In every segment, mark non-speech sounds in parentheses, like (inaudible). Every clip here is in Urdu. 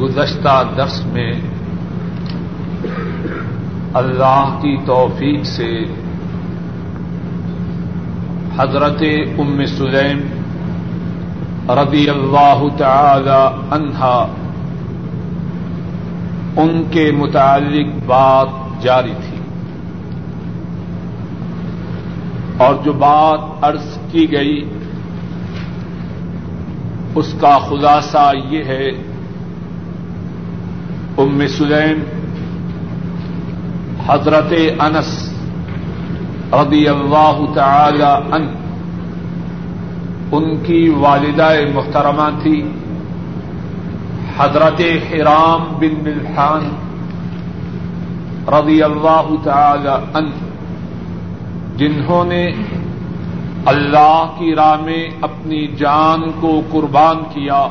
گزشتہ درس میں اللہ کی توفیق سے حضرت ام سلیم رضی اللہ تعالی عنہا ان کے متعلق بات جاری تھی اور جو بات عرض کی گئی اس کا خلاصہ یہ ہے ام سلیم، حضرت انس رضی اللہ تعالی ان ان کی والدہ محترمہ تھی، حضرت حرام بن ملحان رضی اللہ تعالی ان جنہوں نے اللہ کی راہ میں اپنی جان کو قربان کیا۔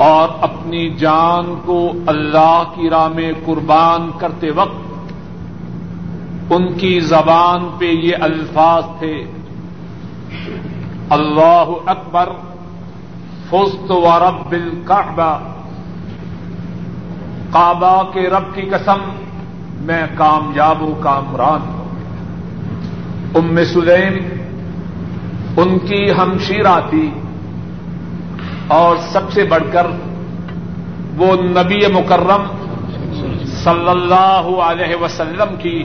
اور اپنی جان کو اللہ کی راہ میں قربان کرتے وقت ان کی زبان پہ یہ الفاظ تھے۔ اللہ اکبر فست و رب الکعبہ۔ کعبہ کے رب کی قسم، میں کامیاب و کامران ہوں۔ ام سلیم، ان کی ہمشیرہ تھی۔ اور سب سے بڑھ کر وہ نبی مکرم صلی اللہ علیہ وسلم کی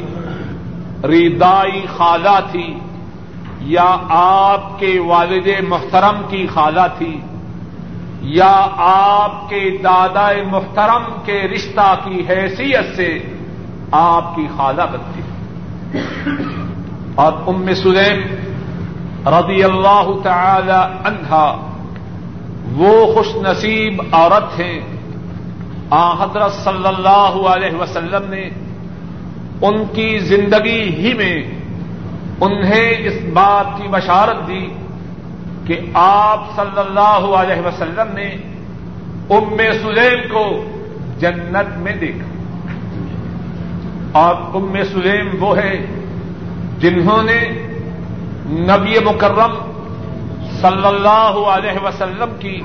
ریدائی خالہ تھی یا آپ کے والد محترم کی خالہ تھی یا آپ کے دادا محترم کے رشتہ کی حیثیت سے آپ کی خالہ بنتی اور ام سلیم رضی اللہ تعالی عنہا وہ خوش نصیب عورت ہیں۔ آ، حضرت صلی اللہ علیہ وسلم نے ان کی زندگی ہی میں انہیں اس بات کی بشارت دی کہ آپ صلی اللہ علیہ وسلم نے ام سلیم کو جنت میں دیکھا۔ اور ام سلیم وہ ہے جنہوں نے نبی مکرم صلی اللہ علیہ وسلم کی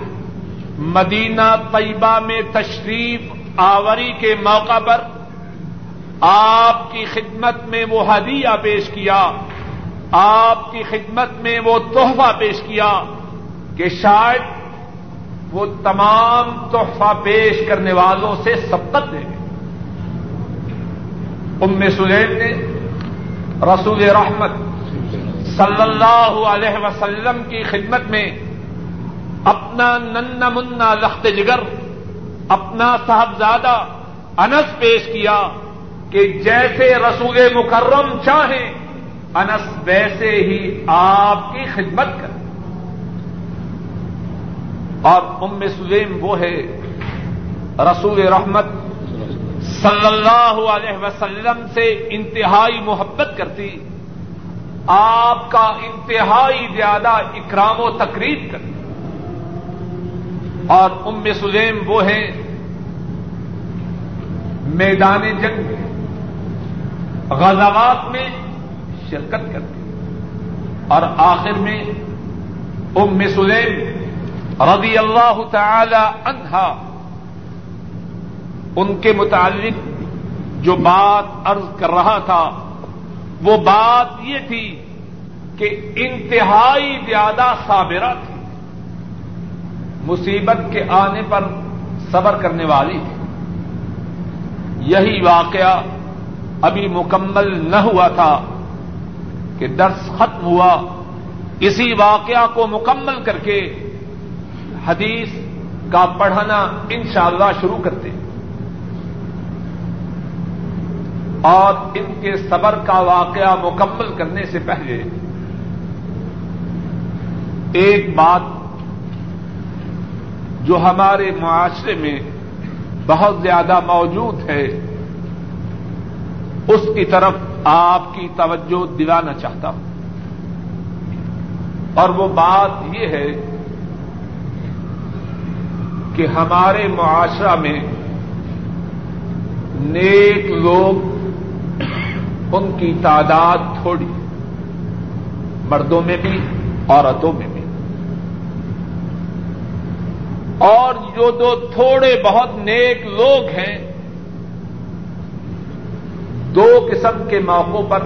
مدینہ طیبہ میں تشریف آوری کے موقع پر آپ کی خدمت میں وہ ہدیہ پیش کیا، آپ کی خدمت میں وہ تحفہ پیش کیا کہ شاید وہ تمام تحفہ پیش کرنے والوں سے سبقت دے ام سلیم نے رسول رحمت صلی اللہ علیہ وسلم کی خدمت میں اپنا نن منا لخت جگر، اپنا صاحبزادہ انس پیش کیا کہ جیسے رسول مکرم چاہیں، انس ویسے ہی آپ کی خدمت کر اور ام سلیم وہ ہے رسول رحمت صلی اللہ علیہ وسلم سے انتہائی محبت کرتی۔ آپ کا انتہائی زیادہ اکرام و تقریب کرتی اور ام سلیم وہ ہیں، میدان جنگ میں، غزوات میں شرکت کرتی اور آخر میں ام سلیم رضی اللہ تعالی عنہا، ان کے متعلق جو بات عرض کر رہا تھا وہ بات یہ تھی کہ انتہائی زیادہ صابرہ تھی۔ مصیبت کے آنے پر صبر کرنے والی تھی۔ یہی واقعہ ابھی مکمل نہ ہوا تھا کہ درس ختم ہوا۔ اسی واقعہ کو مکمل کر کے حدیث کا پڑھنا انشاءاللہ شروع کرتے اور ان کے صبر کا واقعہ مکمل کرنے سے پہلے ایک بات جو ہمارے معاشرے میں بہت زیادہ موجود ہے، اس کی طرف آپ کی توجہ دلانا چاہتا ہوں۔ اور وہ بات یہ ہے کہ ہمارے معاشرہ میں نیک لوگ ان کی تعداد تھوڑی، مردوں میں بھی، عورتوں میں بھی۔ اور جو دو تھوڑے بہت نیک لوگ ہیں، دو قسم کے موقعوں پر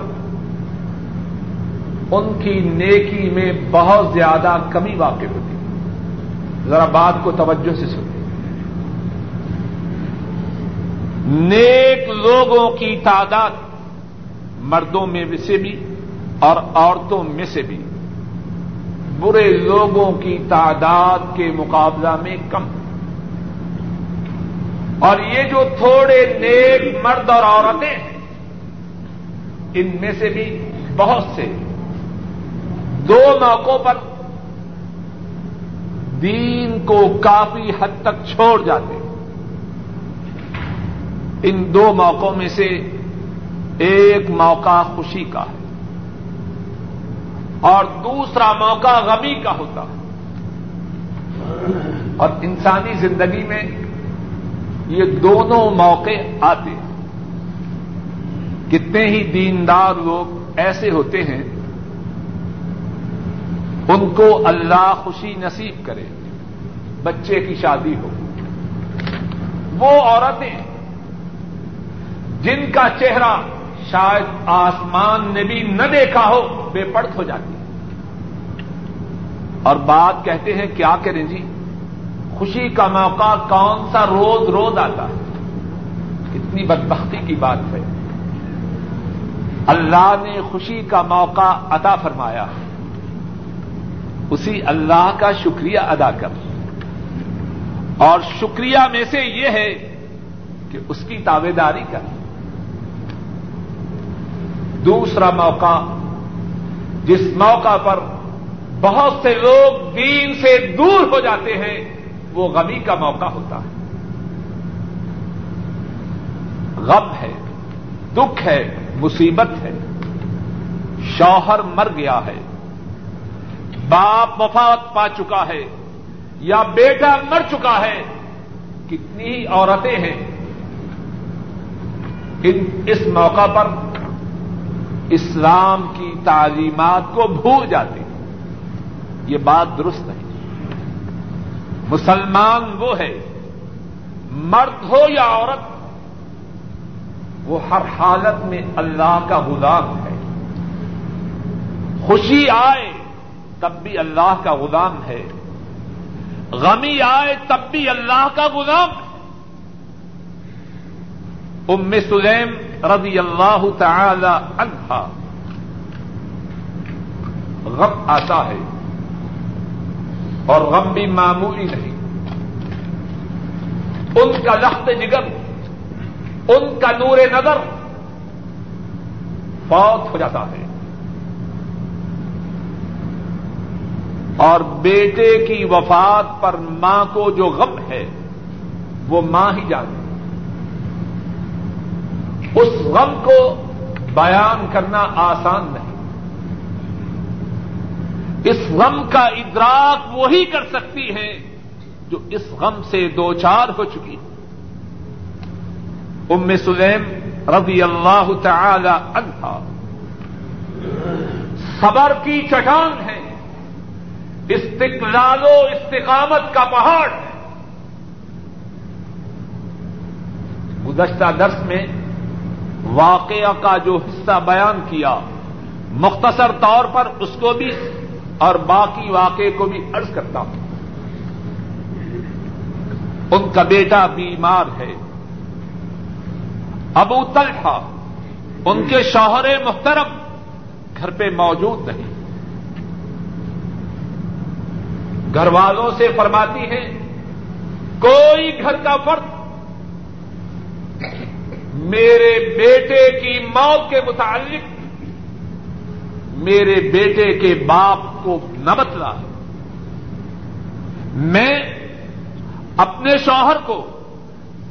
ان کی نیکی میں بہت زیادہ کمی واقع ہوتی۔ ذرا بات کو توجہ سے سنیں۔ نیک لوگوں کی تعداد مردوں میں سے بھی اور عورتوں میں سے بھی۔ برے لوگوں کی تعداد کے مقابلہ میں کم۔ اور یہ جو تھوڑے نیک مرد اور عورتیں ہیں، ان میں سے بھی بہت سے۔ دو موقعوں پر دین کو کافی حد تک چھوڑ جاتے۔ ان دو موقعوں میں سے ایک موقع خوشی کا ہے اور دوسرا موقع غمی کا ہوتا ہے۔ اور انسانی زندگی میں یہ دونوں موقع آتے ہیں۔ کتنے ہی دیندار لوگ ایسے ہوتے ہیں، ان کو اللہ خوشی نصیب کرے، بچے کی شادی ہو۔ وہ عورتیں جن کا چہرہ شاید آسمان نے بھی نہ دیکھا ہو، بے پڑت ہو جاتی۔ اور بات کہتے ہیں، کیا کریں جی؟ خوشی کا موقع کون سا روز روز آتا ہے؟ کتنی بدبختی کی بات ہے۔ اللہ نے خوشی کا موقع عطا فرمایا۔ اسی اللہ کا شکریہ ادا کر۔ اور شکریہ میں سے یہ ہے کہ اس کی تابے داری کر۔ دوسرا موقع جس موقع پر بہت سے لوگ دین سے دور ہو جاتے ہیں، وہ غمی کا موقع ہوتا ہے۔ غم ہے، دکھ ہے، مصیبت ہے، شوہر مر گیا ہے، باپ وفات پا چکا ہے یا بیٹا مر چکا ہے، کتنی ہی عورتیں ہیں۔ ان، اس موقع پر اسلام کی تعلیمات کو بھول جاتے ہیں۔ یہ بات درست نہیں۔ مسلمان وہ ہے، مرد ہو یا عورت، وہ ہر حالت میں اللہ کا غلام ہے۔ خوشی آئے تب بھی اللہ کا غلام ہے۔ غمی آئے تب بھی اللہ کا غلام ہے۔ ام سلیم رضی اللہ تعالی عنہا۔ غم آتا ہے اور غم بھی معمولی نہیں۔ ان کا لخت جگر، ان کا نور نظر فوت ہو جاتا ہے۔ اور بیٹے کی وفات پر ماں کو جو غم ہے، وہ ماں ہی جانتی اس غم کو بیان کرنا آسان نہیں۔ اس غم کا ادراک وہی کر سکتی ہے جو اس غم سے دو چار ہو چکی۔ ام سلیم رضی اللہ تعالی عنہا۔ صبر کی چٹان ہے۔ استقلال و استقامت کا پہاڑ ہے۔ گزشتہ درس میں واقعہ کا جو حصہ بیان کیا، مختصر طور پر اس کو بھی اور باقی واقعے کو بھی عرض کرتا ہوں۔ ان کا بیٹا بیمار ہے۔ ابو طلحہ، ان کے شوہر محترم گھر پہ موجود نہیں۔ گھر والوں سے فرماتی ہیں، کوئی گھر کا فرد میرے بیٹے کی موت کے متعلق، میرے بیٹے کے باپ کو نہ بتلا۔ میں اپنے شوہر کو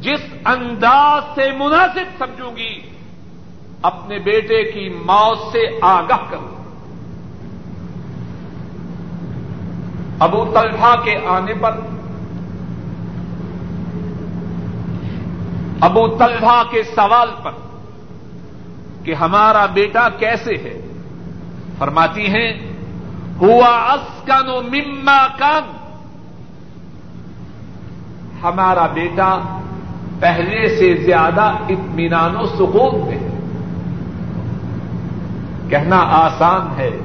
جس انداز سے مناسب سمجھوں گی، اپنے بیٹے کی موت سے آگاہ کروں۔ ابو طلحہ کے آنے پر ابو طلحہ کے سوال پر کہ ہمارا بیٹا کیسے ہے؟ فرماتی ہیں، ہوا اسکن و مما کن ہمارا بیٹا پہلے سے زیادہ اطمینان و سکون میں ہے۔ کہنا آسان ہے،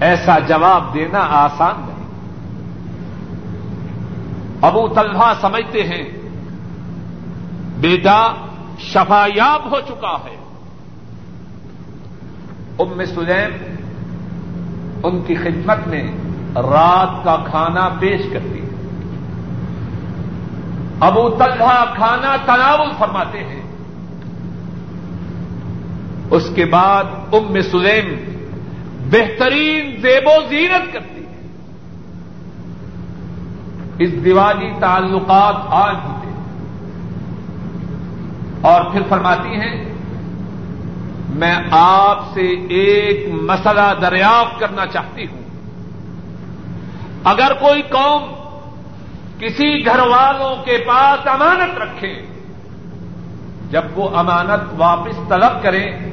ایسا جواب دینا آسان نہیں۔ ابو طلحہ سمجھتے ہیں بیٹا شفایاب ہو چکا ہے۔ ام سلیم ان کی خدمت میں رات کا کھانا پیش کرتی ہے ابو طلحہ کھانا تناول فرماتے ہیں۔ اس کے بعد ام سلیم بہترین زیب و زینت کرتی ہے اس دیوالی تعلقات آج اور پھر فرماتی ہیں، میں آپ سے ایک مسئلہ دریافت کرنا چاہتی ہوں۔ اگر کوئی قوم کسی گھر والوں کے پاس امانت رکھے، جب وہ امانت واپس طلب کریں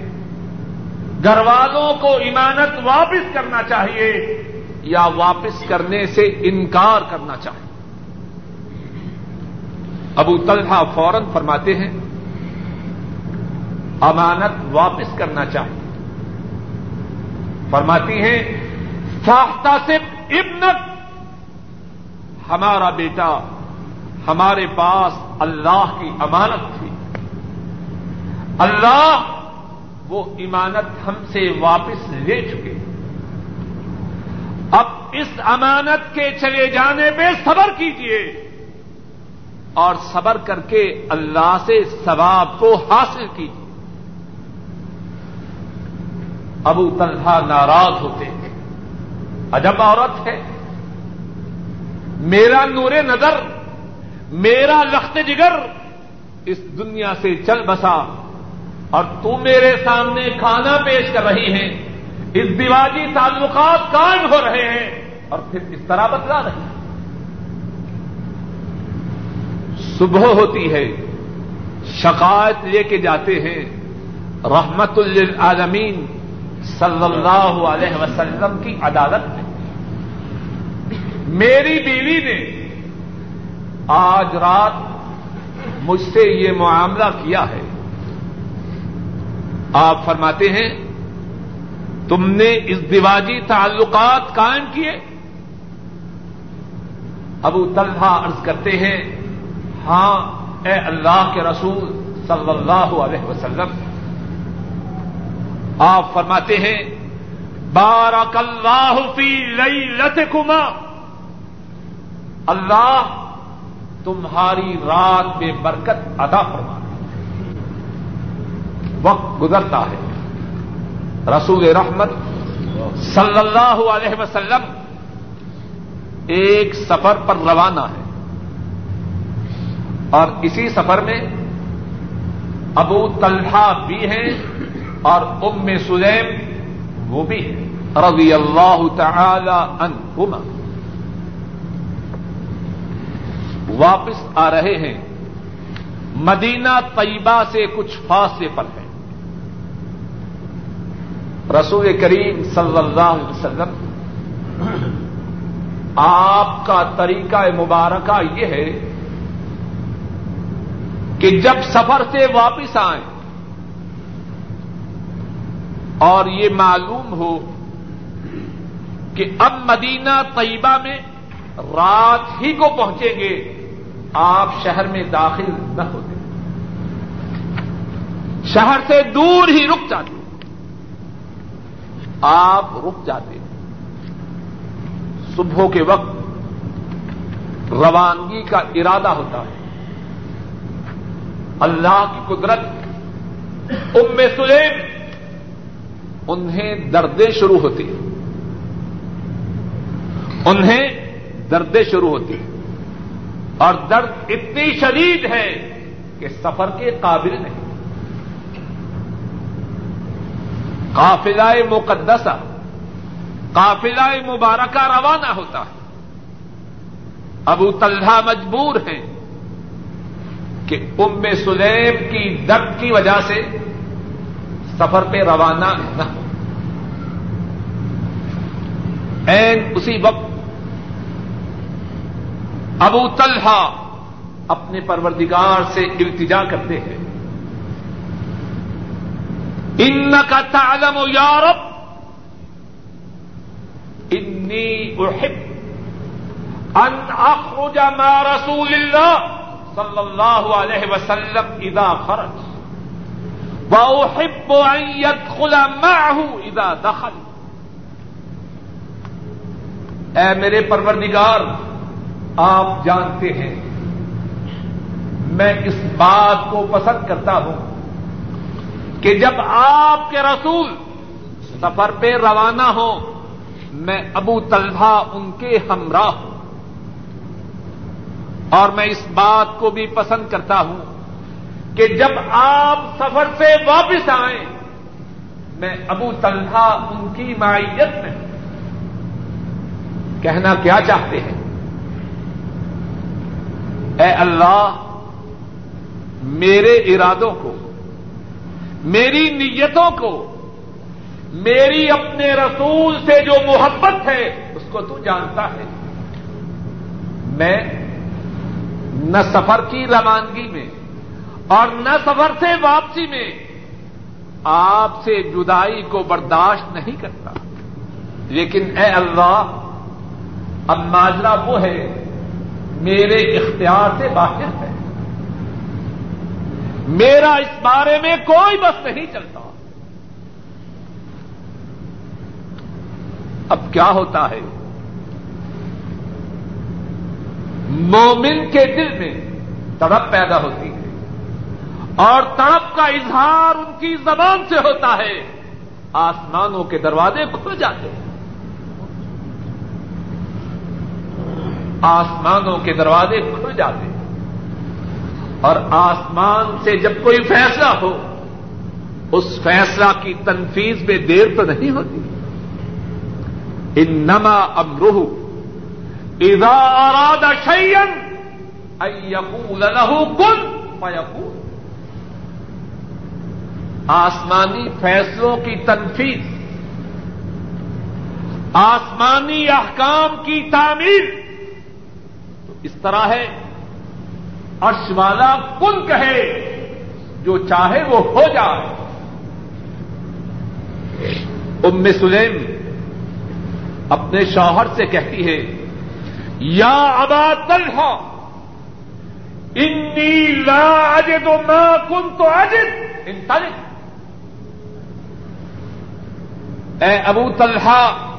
گھر والوں کو امانت واپس کرنا چاہیے یا واپس کرنے سے انکار کرنا چاہیے۔ ابو طلحہ فوراً فرماتے ہیں امانت واپس کرنا چاہیے فرماتی ہیں ساختہ سے ابنت، ہمارا بیٹا ہمارے پاس اللہ کی امانت تھی۔ اللہ وہ امانت ہم سے واپس لے چکے۔ اب اس امانت کے چلے جانے پہ صبر کیجیے اور صبر کر کے اللہ سے ثواب کو حاصل کیجیے ابو طلحہ ناراض ہوتے ہیں۔ عجب عورت ہے۔ میرا نور نظر، میرا لخت جگر اس دنیا سے چل بسا اور تم میرے سامنے کھانا پیش کر رہی ہیں۔ اس دیواجی تعلقات قائم ہو رہے ہیں اور پھر اس طرح بتلا رہی ہیں۔ صبح ہوتی ہے شکایت لے کے جاتے ہیں۔ رحمت للعالمین صلی اللہ علیہ وسلم کی عدالت میں۔ میری بیوی نے آج رات مجھ سے یہ معاملہ کیا ہے۔ آپ فرماتے ہیں، تم نے اس دیواجی تعلقات قائم کیے؟ ابو طلحہ عرض کرتے ہیں ہاں اے اللہ کے رسول صلی اللہ علیہ وسلم آپ فرماتے ہیں بارک اللہ فی لئی کما اللہ تمہاری رات میں برکت ادا فرما وقت گزرتا ہے۔ رسول رحمت صلی اللہ علیہ وسلم ایک سفر پر روانہ ہے۔ اور اسی سفر میں ابو طلحہ بھی ہیں۔ اور ام سلیم وہ بھی ہیں رضی اللہ تعالی عنہما۔ واپس آ رہے ہیں۔ مدینہ طیبہ سے کچھ فاصلے پر ہے رسول کریم صلی اللہ علیہ وسلم، آپ کا طریقہ مبارکہ یہ ہے کہ جب سفر سے واپس آئیں اور یہ معلوم ہو کہ اب مدینہ طیبہ میں رات ہی کو پہنچیں گے، آپ شہر میں داخل نہ ہوتے شہر سے دور ہی رک جاتے آپ رک جاتے صبح کے وقت روانگی کا ارادہ ہوتا ہے۔ اللہ کی قدرت، ام سلیم انہیں دردیں شروع ہوتی ہیں۔ انہیں دردیں شروع ہوتی ہیں۔ اور درد اتنی شدید ہے کہ سفر کے قابل نہیں۔ قافلہ مقدسہ قافلہ مبارکہ روانہ ہوتا ہے۔ ابو طلحہ مجبور ہیں کہ ام سلیم کی درد کی وجہ سے سفر پہ روانہ نہ ہو این اسی وقت ابو طلحہ اپنے پروردگار سے التجا کرتے ہیں ان کا تعلم و یارب انی احب ان اخرج مع رسول اللہ صلی اللہ علیہ وسلم اذا خرج واحب ان يدخل معه اذا دخل اے میرے پروردگار، آپ جانتے ہیں۔ میں اس بات کو پسند کرتا ہوں کہ جب آپ کے رسول سفر پہ روانہ ہو میں ابو طلحہ ان کے ہمراہ ہوں۔ اور میں اس بات کو بھی پسند کرتا ہوں کہ جب آپ سفر سے واپس آئیں، میں ابو طلحہ ان کی معیت میں ہوں۔ کہنا کیا چاہتے ہیں؟ اے اللہ، میرے ارادوں کو، میری نیتوں کو، میری اپنے رسول سے جو محبت ہے، اس کو تو جانتا ہے۔ میں نہ سفر کی روانگی میں اور نہ سفر سے واپسی میں آپ سے جدائی کو برداشت نہیں کرتا۔ لیکن اے اللہ اب ماجرا وہ ہے، میرے اختیار سے باہر ہے۔ میرا اس بارے میں کوئی بس نہیں چلتا۔ اب کیا ہوتا ہے؟ مومن کے دل میں تڑپ پیدا ہوتی ہے اور تڑپ کا اظہار ان کی زبان سے ہوتا ہے۔ آسمانوں کے دروازے کھل جاتے ہیں۔ آسمانوں کے دروازے کھل جاتے ہیں۔ اور آسمان سے جب کوئی فیصلہ ہو، اس فیصلہ کی تنفیذ میں دیر تو نہیں ہوتی۔ ان نما امروہ اذا اراد شيئا ان يقول له كن فيكون آسمانی فیصلوں کی تنفیذ، آسمانی احکام کی تعمیر اس طرح ہے۔ عرش والا کن کہے، جو چاہے وہ ہو جائے۔ ام سلیم اپنے شوہر سے کہتی ہے، یا ابا طلحہ، انی لا اجد ما كنت اجد۔ انطلق۔ اے ابو طلحہ،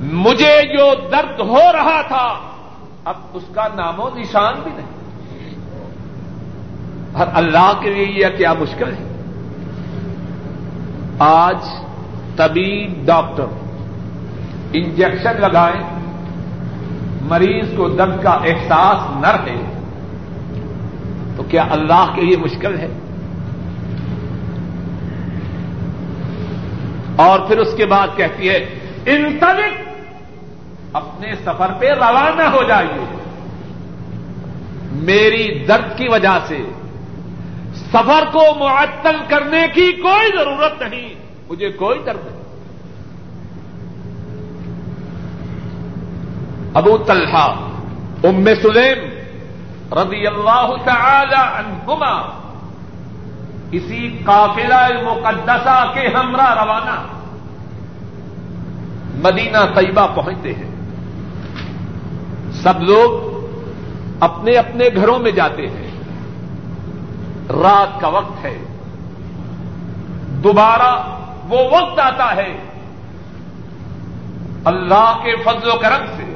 مجھے جو درد ہو رہا تھا اب اس کا نام و نشان بھی نہیں۔ اور اللہ کے لیے یہ کیا مشکل ہے؟ آج طبیب ڈاکٹر انجیکشن لگائیں، مریض کو درد کا احساس نہ رہے، تو کیا اللہ کے لیے مشکل ہے؟ اور پھر اس کے بعد کہتی ہے انتلک اپنے سفر پہ روانہ ہو جائیے۔ میری درد کی وجہ سے سفر کو معطل کرنے کی کوئی ضرورت نہیں۔ مجھے کوئی درد نہیں۔ ابو طلحہ، ام سلیم رضی اللہ تعالی عنہما، اسی قافلہ مقدسہ کے ہمراہ روانہ مدینہ طیبہ پہنچتے ہیں۔ سب لوگ اپنے اپنے گھروں میں جاتے ہیں۔ رات کا وقت ہے۔ دوبارہ وہ وقت آتا ہے۔ اللہ کے فضل و کرم سے۔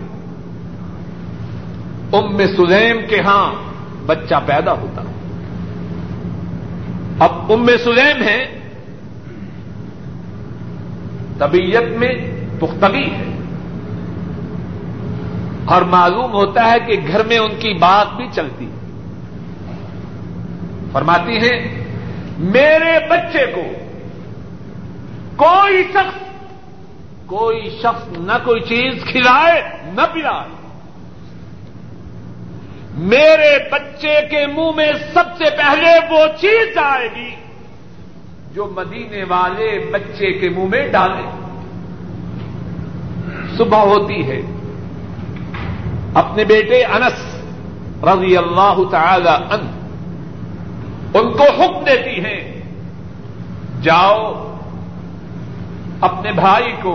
ام سلیم کے ہاں بچہ پیدا ہوتا۔ اب ام سلیم ہے طبیعت میں پختگی ہے۔ اور معلوم ہوتا ہے کہ گھر میں ان کی بات بھی چلتی فرماتی ہے میرے بچے کو کوئی شخص کوئی شخص نہ کوئی چیز کھلائے، نہ پلائے۔ میرے بچے کے منہ میں سب سے پہلے وہ چیز آئے گی جو مدینے والے بچے کے منہ میں ڈالے۔ صبح ہوتی ہے۔ اپنے بیٹے انس رضی اللہ تعالی ان ان کو حکم دیتی ہیں، جاؤ اپنے بھائی کو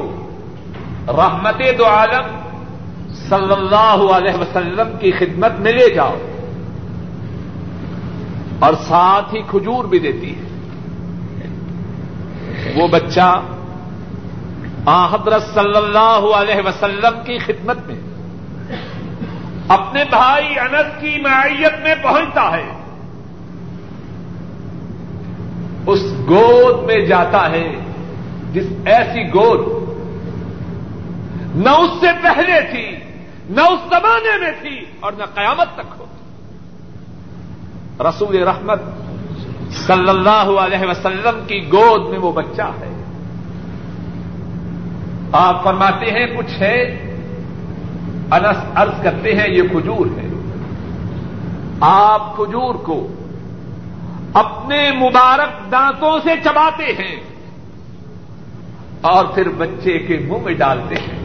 رحمت دو عالم صلی اللہ علیہ وسلم کی خدمت میں لے جاؤ، اور ساتھ ہی کھجور بھی دیتی ہے وہ بچہ حضرت صلی اللہ علیہ وسلم کی خدمت میں اپنے بھائی انس کی معیت میں پہنچتا ہے۔ اس گود میں جاتا ہے، جس ایسی گود نہ اس سے پہلے تھی، نہ اس زمانے میں تھی اور نہ قیامت تک ہو رسول رحمت صلی اللہ علیہ وسلم کی گود میں وہ بچہ ہے۔ آپ فرماتے ہیں، کچھ ہے؟ انس ارض کرتے ہیں، یہ کھجور ہے۔ آپ کھجور کو اپنے مبارک دانتوں سے چباتے ہیں اور پھر بچے کے منہ میں ڈالتے ہیں۔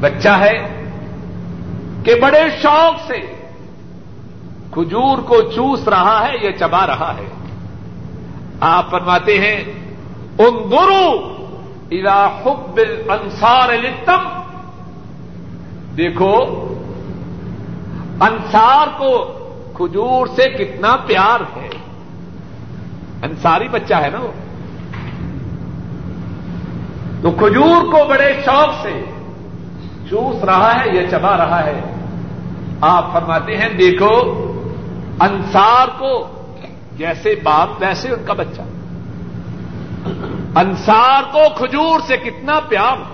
بچہ ہے کہ بڑے شوق سے کھجور کو چوس رہا ہے، یہ چبا رہا ہے۔ آپ فرماتے ہیں ان گرو الا حب انسار لتم دیکھو، انصار کو کھجور سے کتنا پیار ہے۔ انصاری بچہ ہے نا وہ۔ تو کھجور کو بڑے شوق سے چوس رہا ہے یا چبا رہا ہے۔ آپ فرماتے ہیں، دیکھو، انصار کو جیسے باپ، ویسے ان کا بچہ۔ انصار کو کھجور سے کتنا پیار ہے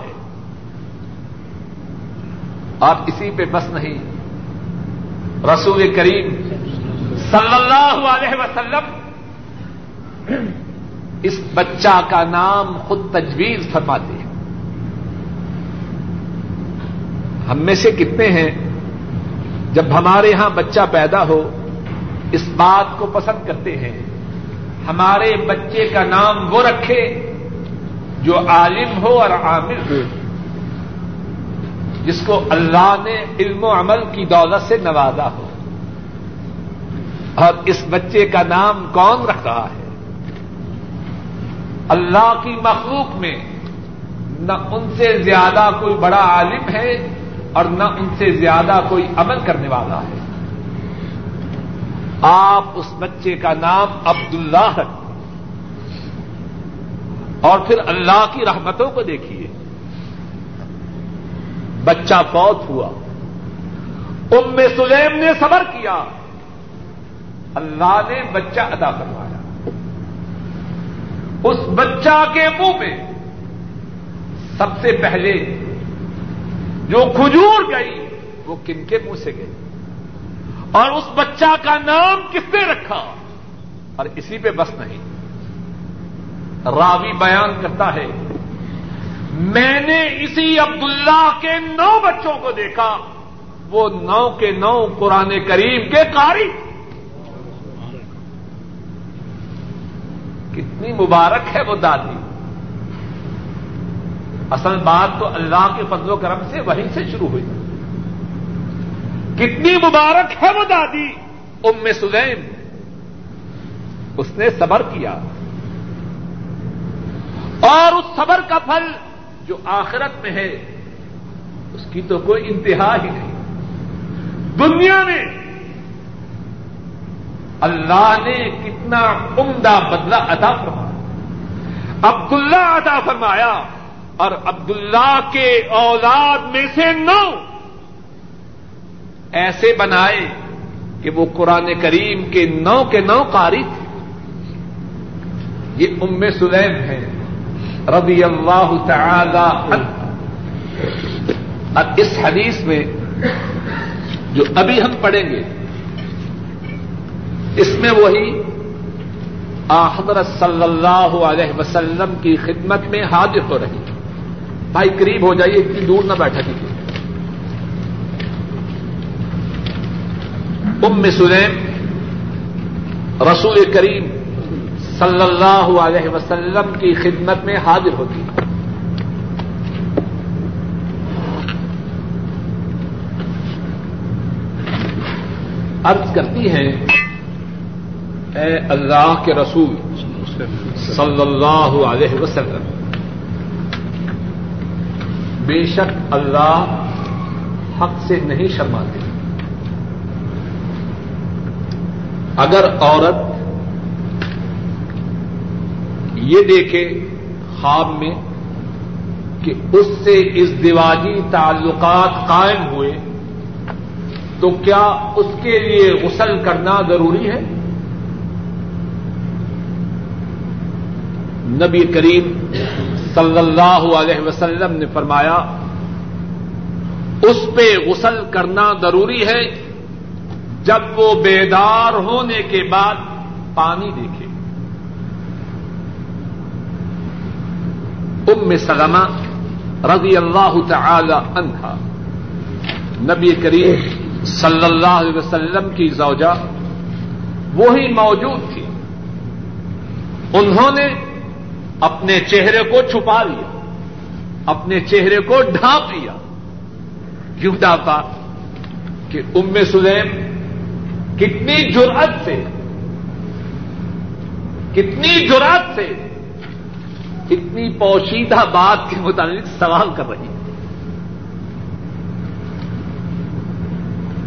آپ اسی پہ بس نہیں۔ رسول کریم صلی اللہ علیہ وسلم اس بچہ کا نام خود تجویز فرماتے ہیں۔ ہم میں سے کتنے ہیں؟ جب ہمارے یہاں بچہ پیدا ہو، اس بات کو پسند کرتے ہیں۔ ہمارے بچے کا نام وہ رکھے جو عالم ہو اور عامر ہو۔ جس کو اللہ نے علم و عمل کی دولت سے نوازا ہو۔ اور اس بچے کا نام کون رکھ رہا ہے؟ اللہ کی مخلوق میں نہ ان سے زیادہ کوئی بڑا عالم ہے اور نہ ان سے زیادہ کوئی عمل کرنے والا ہے۔ آپ اس بچے کا نام عبد اللہ اور پھر اللہ کی رحمتوں کو دیکھیے۔ بچہ فوت ہوا۔ ام سلیم نے صبر کیا۔ اللہ نے بچہ ادا کروایا اس بچہ کے منہ میں سب سے پہلے جو کھجور گئی، وہ کن کے منہ سے گئی؟ اور اس بچہ کا نام کس نے رکھا؟ اور اسی پہ بس نہیں۔ راوی بیان کرتا ہے۔ میں نے اسی عبداللہ کے نو بچوں کو دیکھا، وہ نو کے نو قرآن کریم کے قاری۔ کتنی مبارک ہے وہ دادی۔ اصل بات تو اللہ کے فضل و کرم سے وہیں سے شروع ہوئی۔ کتنی مبارک ہے وہ دادی، ام سلیم۔ اس نے صبر کیا۔ اور اس صبر کا پھل جو آخرت میں ہے، اس کی تو کوئی انتہا ہی نہیں۔ دنیا میں اللہ نے کتنا عمدہ بدلہ عطا فرمایا۔ عبداللہ عطا فرمایا، اور عبداللہ کے اولاد میں سے نو ایسے بنائے کہ وہ قرآن کریم کے نو کے نو قاری تھے۔ یہ ام سلیم ہے رضی اللہ تعالی اور اس حدیث میں جو ابھی ہم پڑھیں گے، اس میں وہی حضرت صلی اللہ علیہ وسلم کی خدمت میں حاضر ہو رہی بھائی قریب ہو جائیے، اتنی دور نہ بیٹھا کیجیے۔ ام سلیم، رسول کریم صلی اللہ علیہ وسلم کی خدمت میں حاضر ہوتی عرض کرتی ہیں، اے اللہ کے رسول صلی اللہ علیہ وسلم، بے شک اللہ حق سے نہیں شرماتے۔ اگر عورت یہ دیکھے خواب میں کہ اس سے اس دیواجی تعلقات قائم ہوئے تو کیا اس کے لیے غسل کرنا ضروری ہے؟ نبی کریم صلی اللہ علیہ وسلم نے فرمایا، اس پہ غسل کرنا ضروری ہے جب وہ بیدار ہونے کے بعد پانی دیکھے۔ ام سلمہ رضی اللہ تعالی عنہا۔ نبی کریم صلی اللہ علیہ وسلم کی زوجہ وہی موجود تھی۔ انہوں نے اپنے چہرے کو چھپا لیا، اپنے چہرے کو ڈھانپ لیا۔ کیوں ڈھانپا کہ ام سلیم کتنی جرأت سے، کتنی جرأت سے اتنی پوشیدہ بات کے متعلق سوال کر رہی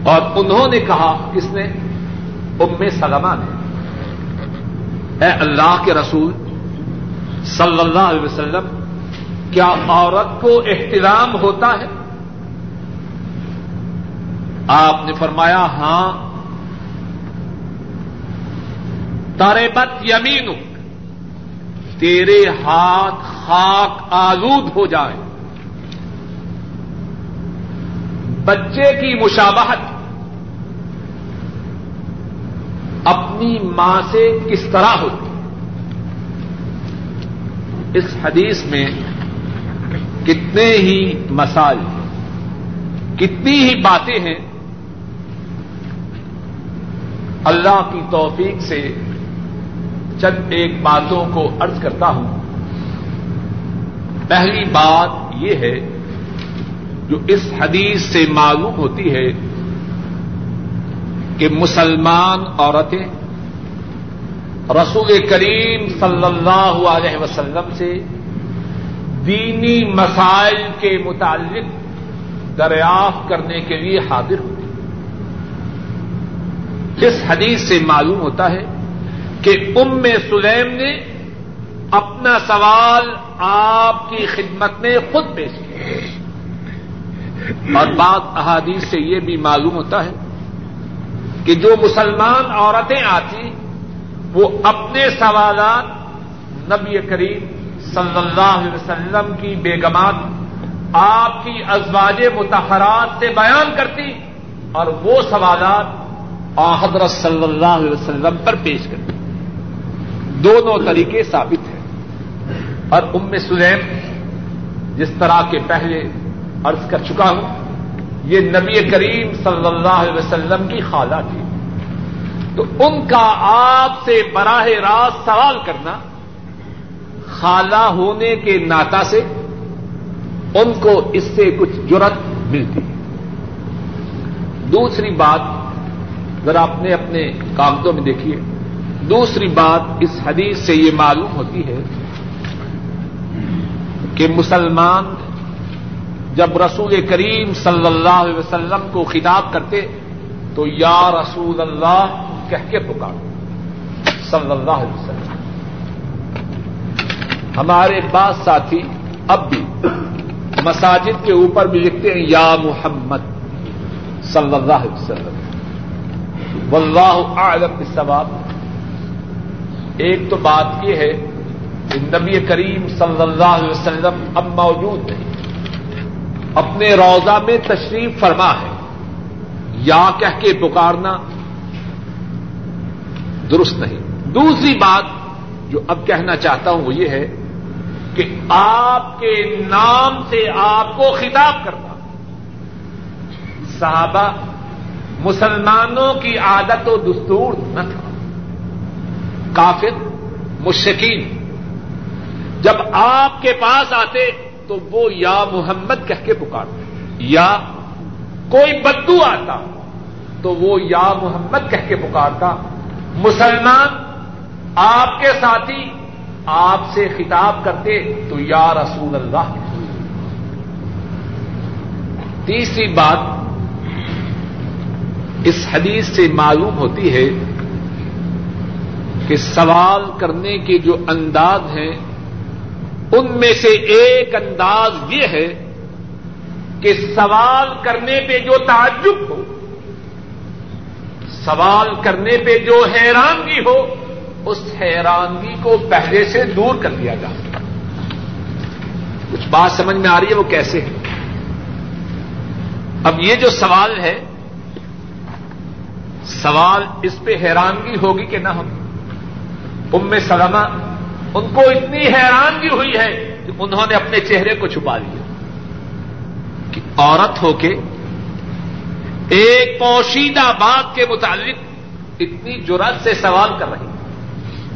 اور انہوں نے کہا کس نے ام سلمہ نے، اے اللہ کے رسول صلی اللہ علیہ وسلم، کیا عورت کو احترام ہوتا ہے؟ آپ نے فرمایا ہاں۔ تارے بت یمین تیرے ہاتھ خاک آلود ہو جائے۔ بچے کی مشابہت۔ اپنی ماں سے کس طرح ہوتی اس حدیث میں کتنے ہی مسائل کتنی ہی باتیں ہیں۔ اللہ کی توفیق سے چند ایک باتوں کو ارض کرتا ہوں، پہلی بات یہ ہے، جو اس حدیث سے معلوم ہوتی ہے کہ مسلمان عورتیں رسول کریم صلی اللہ علیہ وسلم سے دینی مسائل کے متعلق دریافت کرنے کے لیے حاضر ہوتی اس حدیث سے معلوم ہوتا ہے کہ ام سلیم نے اپنا سوال آپ کی خدمت میں خود پیش کیا۔ اور بات احادیث سے یہ بھی معلوم ہوتا ہے کہ جو مسلمان عورتیں آتی، وہ اپنے سوالات نبی کریم صلی اللہ علیہ وسلم کی بیگمات آپ کی ازواج متحرات سے بیان کرتی اور وہ سوالات حضرت صلی اللہ علیہ وسلم پر پیش کرتی۔ دونوں طریقے ثابت ہیں۔ اور ام سلیم جس طرح کے پہلے عرض کر چکا ہوں، یہ نبی کریم صلی اللہ علیہ وسلم کی خالہ تھی۔ تو ان کا آپ سے براہ راست سوال کرنا، خالہ ہونے کے ناتا سے ان کو اس سے کچھ جرت ملتی۔ ہے دوسری بات، ذرا اپنے اپنے کاغذوں میں دیکھیے۔ دوسری بات اس حدیث سے یہ معلوم ہوتی ہے کہ مسلمان جب رسول کریم صلی اللہ علیہ وسلم کو خطاب کرتے تو یا رسول اللہ کہہ کے پکار صلی اللہ علیہ وسلم۔ ہمارے بعض ساتھی اب بھی مساجد کے اوپر بھی لکھتے ہیں، یا محمد صلی اللہ علیہ وسلم۔ واللہ اعلم بالثواب ایک تو بات یہ ہے کہ نبی کریم صلی اللہ علیہ وسلم اب موجود نہیں۔ اپنے روزہ میں تشریف فرما ہے۔ یا کہہ کے پکارنا درست نہیں۔ دوسری بات جو اب کہنا چاہتا ہوں وہ یہ ہے کہ آپ کے نام سے آپ کو خطاب کرنا۔ صحابہ، مسلمانوں کی عادت و دستور نہ تھا۔ کافر مشکین جب آپ کے پاس آتے تو وہ یا محمد کہہ کے پکارتے، یا کوئی بدو آتا تو وہ یا محمد کہہ کے پکارتا۔ مسلمان، آپ کے ساتھی آپ سے خطاب کرتے تو یا رسول اللہ۔ تیسری بات، اس حدیث سے معلوم ہوتی ہے کہ سوال کرنے کے جو انداز ہیں، ان میں سے ایک انداز یہ ہے کہ سوال کرنے پہ جو تعجب ہو، سوال کرنے پہ جو حیرانگی ہو، اس حیرانگی کو پہلے سے دور کر دیا جائے کچھ بات سمجھ میں آ رہی ہے، وہ کیسے ہے؟ اب یہ جو سوال ہے، سوال اس پہ حیرانگی ہوگی کہ نہ ہوگی۔ ام سلمہ، ان کو اتنی حیرانگی ہوئی ہے کہ انہوں نے اپنے چہرے کو چھپا لیا۔ کہ عورت ہو کے ایک پوشیدہ بات کے متعلق اتنی جرات سے سوال کر رہی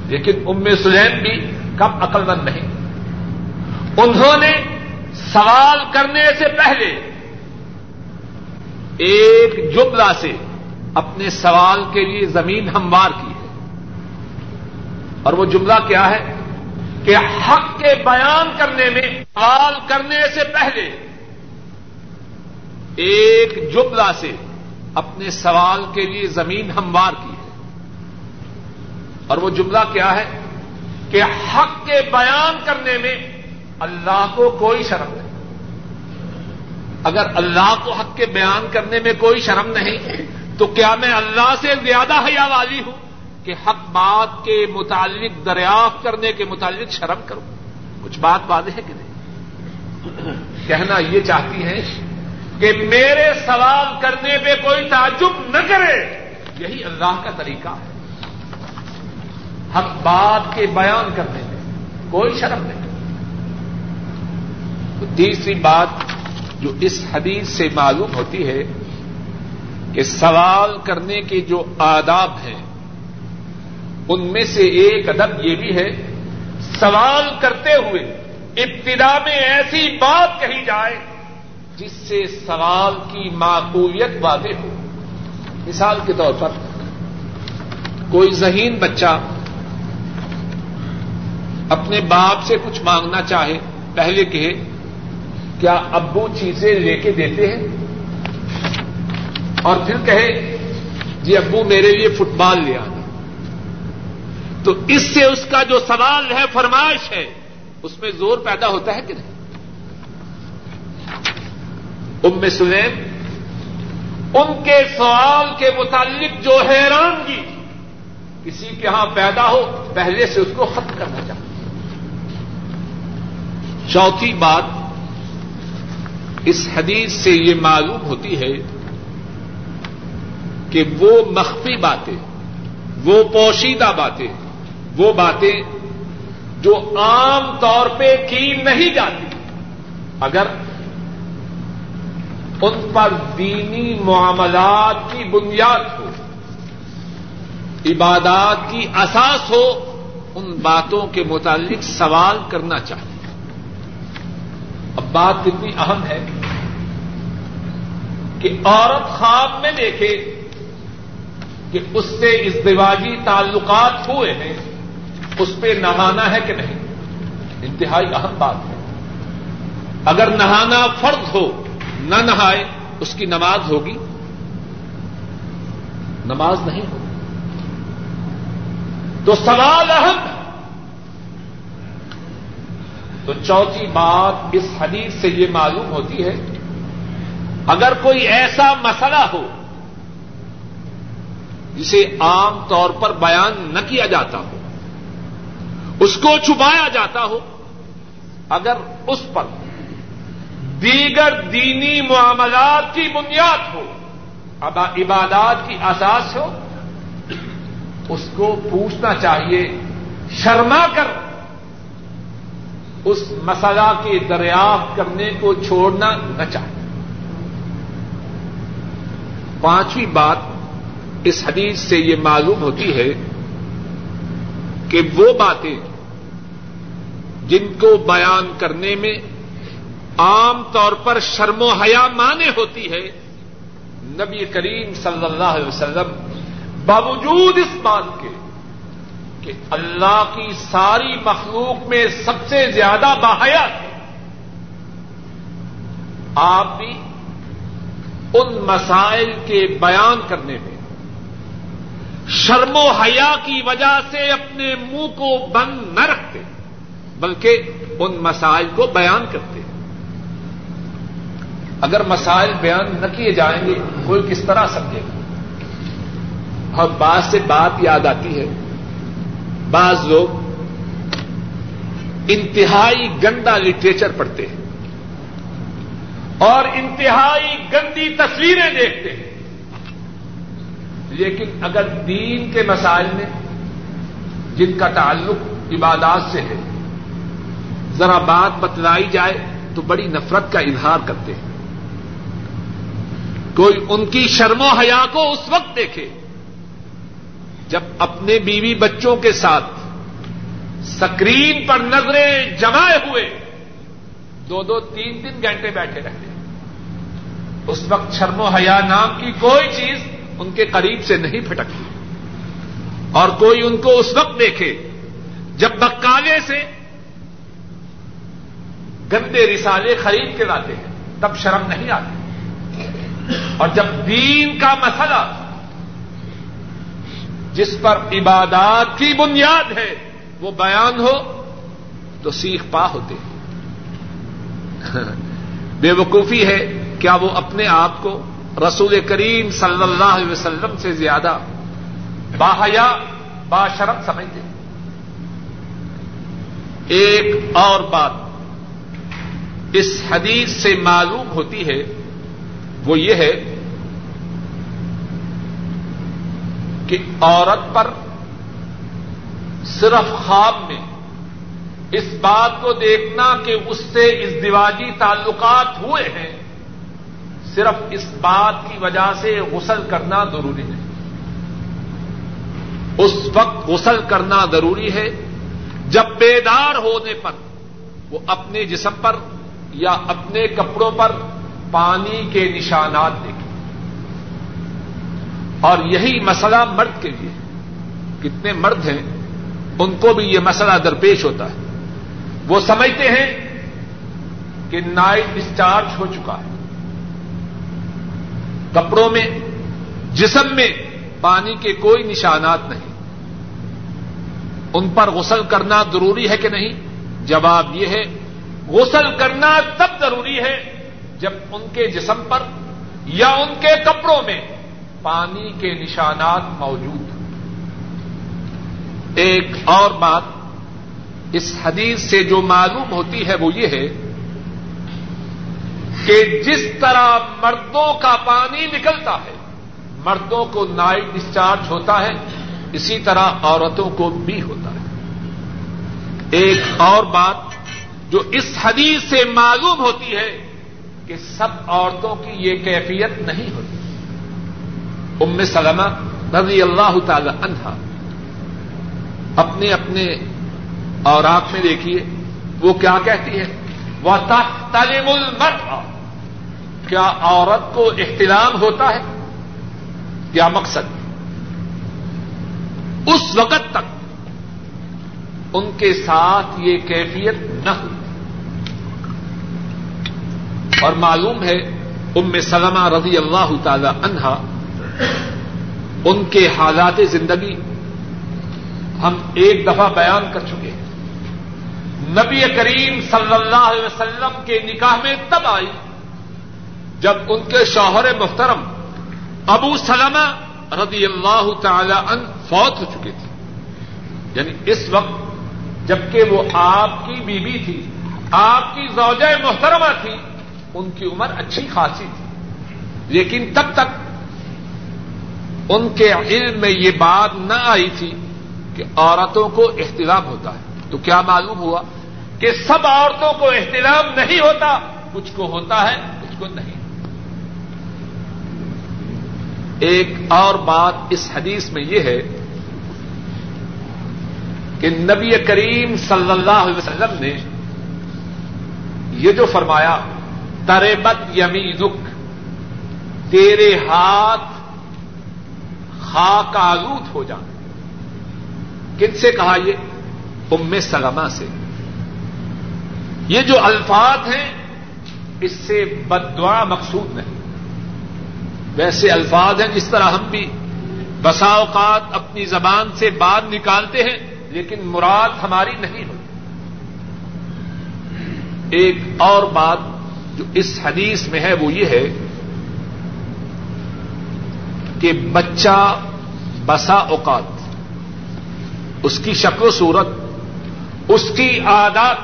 لیکن ام سلیم بھی کم عقل مند نہیں۔ انہوں نے سوال کرنے سے پہلے ایک جملہ سے اپنے سوال کے لیے زمین ہموار کی۔ اور وہ جملہ کیا ہے کہ حق کے بیان کرنے میں سوال کرنے سے پہلے ایک جملہ سے اپنے سوال کے لیے زمین ہموار کی ہے۔ اور وہ جملہ کیا ہے کہ حق کے بیان کرنے میں اللہ کو کوئی شرم نہیں۔ اگر اللہ کو حق کے بیان کرنے میں کوئی شرم نہیں تو کیا میں اللہ سے زیادہ حیا والی ہوں؟ کہ حق بات کے متعلق دریافت کرنے کے متعلق شرم کروں کچھ بات واضح ہے کہ نہیں؟ کہنا یہ چاہتی ہیں کہ میرے سوال کرنے پہ کوئی تعجب نہ کرے۔ یہی اللہ کا طریقہ ہے۔ حق بات کے بیان کرنے میں کوئی شرم نہیں۔ تو تیسری بات جو اس حدیث سے معلوم ہوتی ہے کہ سوال کرنے کے جو آداب ہیں ان میں سے ایک ادب یہ بھی ہے، سوال کرتے ہوئے ابتدا میں ایسی بات کہی جائے جس سے سوال کی معقولیت واضح ہو۔ مثال کے طور پر کوئی ذہین بچہ اپنے باپ سے کچھ مانگنا چاہے، پہلے کہے، کیا ابو چیزیں لے کے دیتے ہیں؟ اور پھر کہے جی ابو میرے لیے فٹ بال لے آنا۔ تو اس سے اس کا جو سوال ہے، فرمائش ہے، اس میں زور پیدا ہوتا ہے کہ نہیں؟ ام سلیم، ان کے سوال کے متعلق جو حیرانگی کسی کے ہاں پیدا ہو، پہلے سے اس کو ختم کرنا چاہتے چوتھی بات، اس حدیث سے یہ معلوم ہوتی ہے کہ وہ مخفی باتیں، وہ پوشیدہ باتیں وہ باتیں جو عام طور پہ کی نہیں جاتی۔ اگر ان پر دینی معاملات کی بنیاد ہو، عبادات کی اساس ہو، ان باتوں کے متعلق سوال کرنا چاہیے اب بات کتنی اہم ہے کہ عورت خواب میں دیکھے کہ اس سے اس تعلقات ہوئے ہیں۔ اس پہ نہانا ہے کہ نہیں؟ انتہائی اہم بات ہے۔ اگر نہانا فرض ہو، نہ نہائے، اس کی نماز ہوگی؟ نماز نہیں ہوگی۔ تو سوال اہم ہے۔ تو چوتھی بات اس حدیث سے یہ معلوم ہوتی ہے، اگر کوئی ایسا مسئلہ ہو، جسے عام طور پر بیان نہ کیا جاتا ہو اس کو چھپایا جاتا ہو اگر اس پر دیگر دینی معاملات کی بنیاد ہو عبادات کی اساس ہو، اس کو پوچھنا چاہیے، شرما کر اس مسئلہ کی دریافت کرنے کو چھوڑنا نہ چاہیے۔ پانچویں بات، اس حدیث سے یہ معلوم ہوتی ہے کہ وہ باتیں جن کو بیان کرنے میں عام طور پر شرم و حیا مانے ہوتی ہے، نبی کریم صلی اللہ علیہ وسلم باوجود اس بات کے کہ اللہ کی ساری مخلوق میں سب سے زیادہ باحیا تھے آپ بھی ان مسائل کے بیان کرنے میں شرم و حیا کی وجہ سے اپنے منہ کو بند نہ رکھتے، بلکہ ان مسائل کو بیان کرتے۔ اگر مسائل بیان نہ کیے جائیں گے، کوئی کس طرح سمجھے گا؟ اور بعض سے بات یاد آتی ہے۔ بعض لوگ انتہائی گندا لٹریچر پڑھتے ہیں اور انتہائی گندی تصویریں دیکھتے ہیں۔ لیکن اگر دین کے مسائل میں جن کا تعلق عبادات سے ہے، ذرا بات بتلائی جائے تو بڑی نفرت کا اظہار کرتے ہیں۔ کوئی ان کی شرم و حیا کو اس وقت دیکھے جب اپنے بیوی بچوں کے ساتھ سکرین پر نظریں جمائے ہوئے دو دو تین تین گھنٹے بیٹھے رہتے اس وقت شرم و حیا نام کی کوئی چیز ان کے قریب سے نہیں پھٹکتی۔ اور کوئی ان کو اس وقت دیکھے جب بکالے سے گندے رسالے خرید کے لاتے ہیں، تب شرم نہیں آتی۔ اور جب دین کا مسئلہ جس پر عبادات کی بنیاد ہے وہ بیان ہو، تو سیخ پا ہوتے (laughs) بے وقوفی ہے کیا وہ اپنے آپ کو رسول کریم صلی اللہ علیہ وسلم سے زیادہ باحیا باشرم سمجھتے ایک اور بات اس حدیث سے معلوم ہوتی ہے، وہ یہ ہے کہ عورت پر صرف خواب میں اس بات کو دیکھنا کہ اس سے ازدواجی تعلقات ہوئے ہیں صرف اس بات کی وجہ سے غسل کرنا ضروری نہیں اس وقت غسل کرنا ضروری ہے۔ جب بیدار ہونے پر، وہ اپنے جسم پر یا اپنے کپڑوں پر پانی کے نشانات دیکھیں۔ اور یہی مسئلہ مرد کے لیے کتنے مرد ہیں، ان کو بھی یہ مسئلہ درپیش ہوتا ہے۔ وہ سمجھتے ہیں کہ نائٹ ڈسچارج ہو چکا ہے۔ کپڑوں میں، جسم میں پانی کے کوئی نشانات نہیں۔ ان پر غسل کرنا ضروری ہے کہ نہیں؟ جواب یہ ہے، غسل کرنا تب ضروری ہے جب ان کے جسم پر یا ان کے کپڑوں میں پانی کے نشانات موجود ہوں۔ ایک اور بات، اس حدیث سے جو معلوم ہوتی ہے وہ یہ ہے کہ جس طرح مردوں کا پانی نکلتا ہے، مردوں کو نائٹ ڈسچارج ہوتا ہے، اسی طرح عورتوں کو بھی ہوتا ہے۔ ایک اور بات جو اس حدیث سے معلوم ہوتی ہے کہ سب عورتوں کی یہ کیفیت نہیں ہوتی۔ ام سلمہ رضی اللہ تعالی عنہا اپنے اپنے اوراق میں دیکھیے، وہ کیا کہتی ہے؟ وہ تعلیم المرد کیا عورت کو احترام ہوتا ہے کیا مقصد؟ اس وقت تک ان کے ساتھ یہ کیفیت نہ ہوئی۔ اور معلوم ہے، ام سلمہ رضی اللہ تعالی عنہا، ان کے حالات زندگی ہم ایک دفعہ بیان کر چکے ہیں۔ نبی کریم صلی اللہ علیہ وسلم کے نکاح میں تب آئی۔ جب ان کے شوہر محترم ابو سلمہ رضی اللہ تعالی ان فوت ہو چکے تھے۔ یعنی اس وقت جبکہ وہ آپ کی بیوی تھی، آپ کی زوجہ محترمہ تھی، ان کی عمر اچھی خاصی تھی۔ لیکن تب تک ان کے علم میں یہ بات نہ آئی تھی کہ عورتوں کو احترام ہوتا ہے۔ تو کیا معلوم ہوا کہ سب عورتوں کو احترام نہیں ہوتا، کچھ کو ہوتا ہے، کچھ کو نہیں۔ ایک اور بات اس حدیث میں یہ ہے کہ نبی کریم صلی اللہ علیہ وسلم نے یہ جو فرمایا، تربت یمی تیرے ہاتھ خاک آلود ہو جائیں کن سے کہا یہ؟ ام سلمہ سے۔ یہ جو الفاظ ہیں، اس سے بدعا مقصود نہیں۔ ویسے الفاظ ہیں جس طرح ہم بھی بسا اوقات اپنی زبان سے بات نکالتے ہیں، لیکن مراد ہماری نہیں ہوتی۔ ایک اور بات جو اس حدیث میں ہے، وہ یہ ہے کہ بچہ بسا اوقات، اس کی شکل و صورت، اس کی عادات،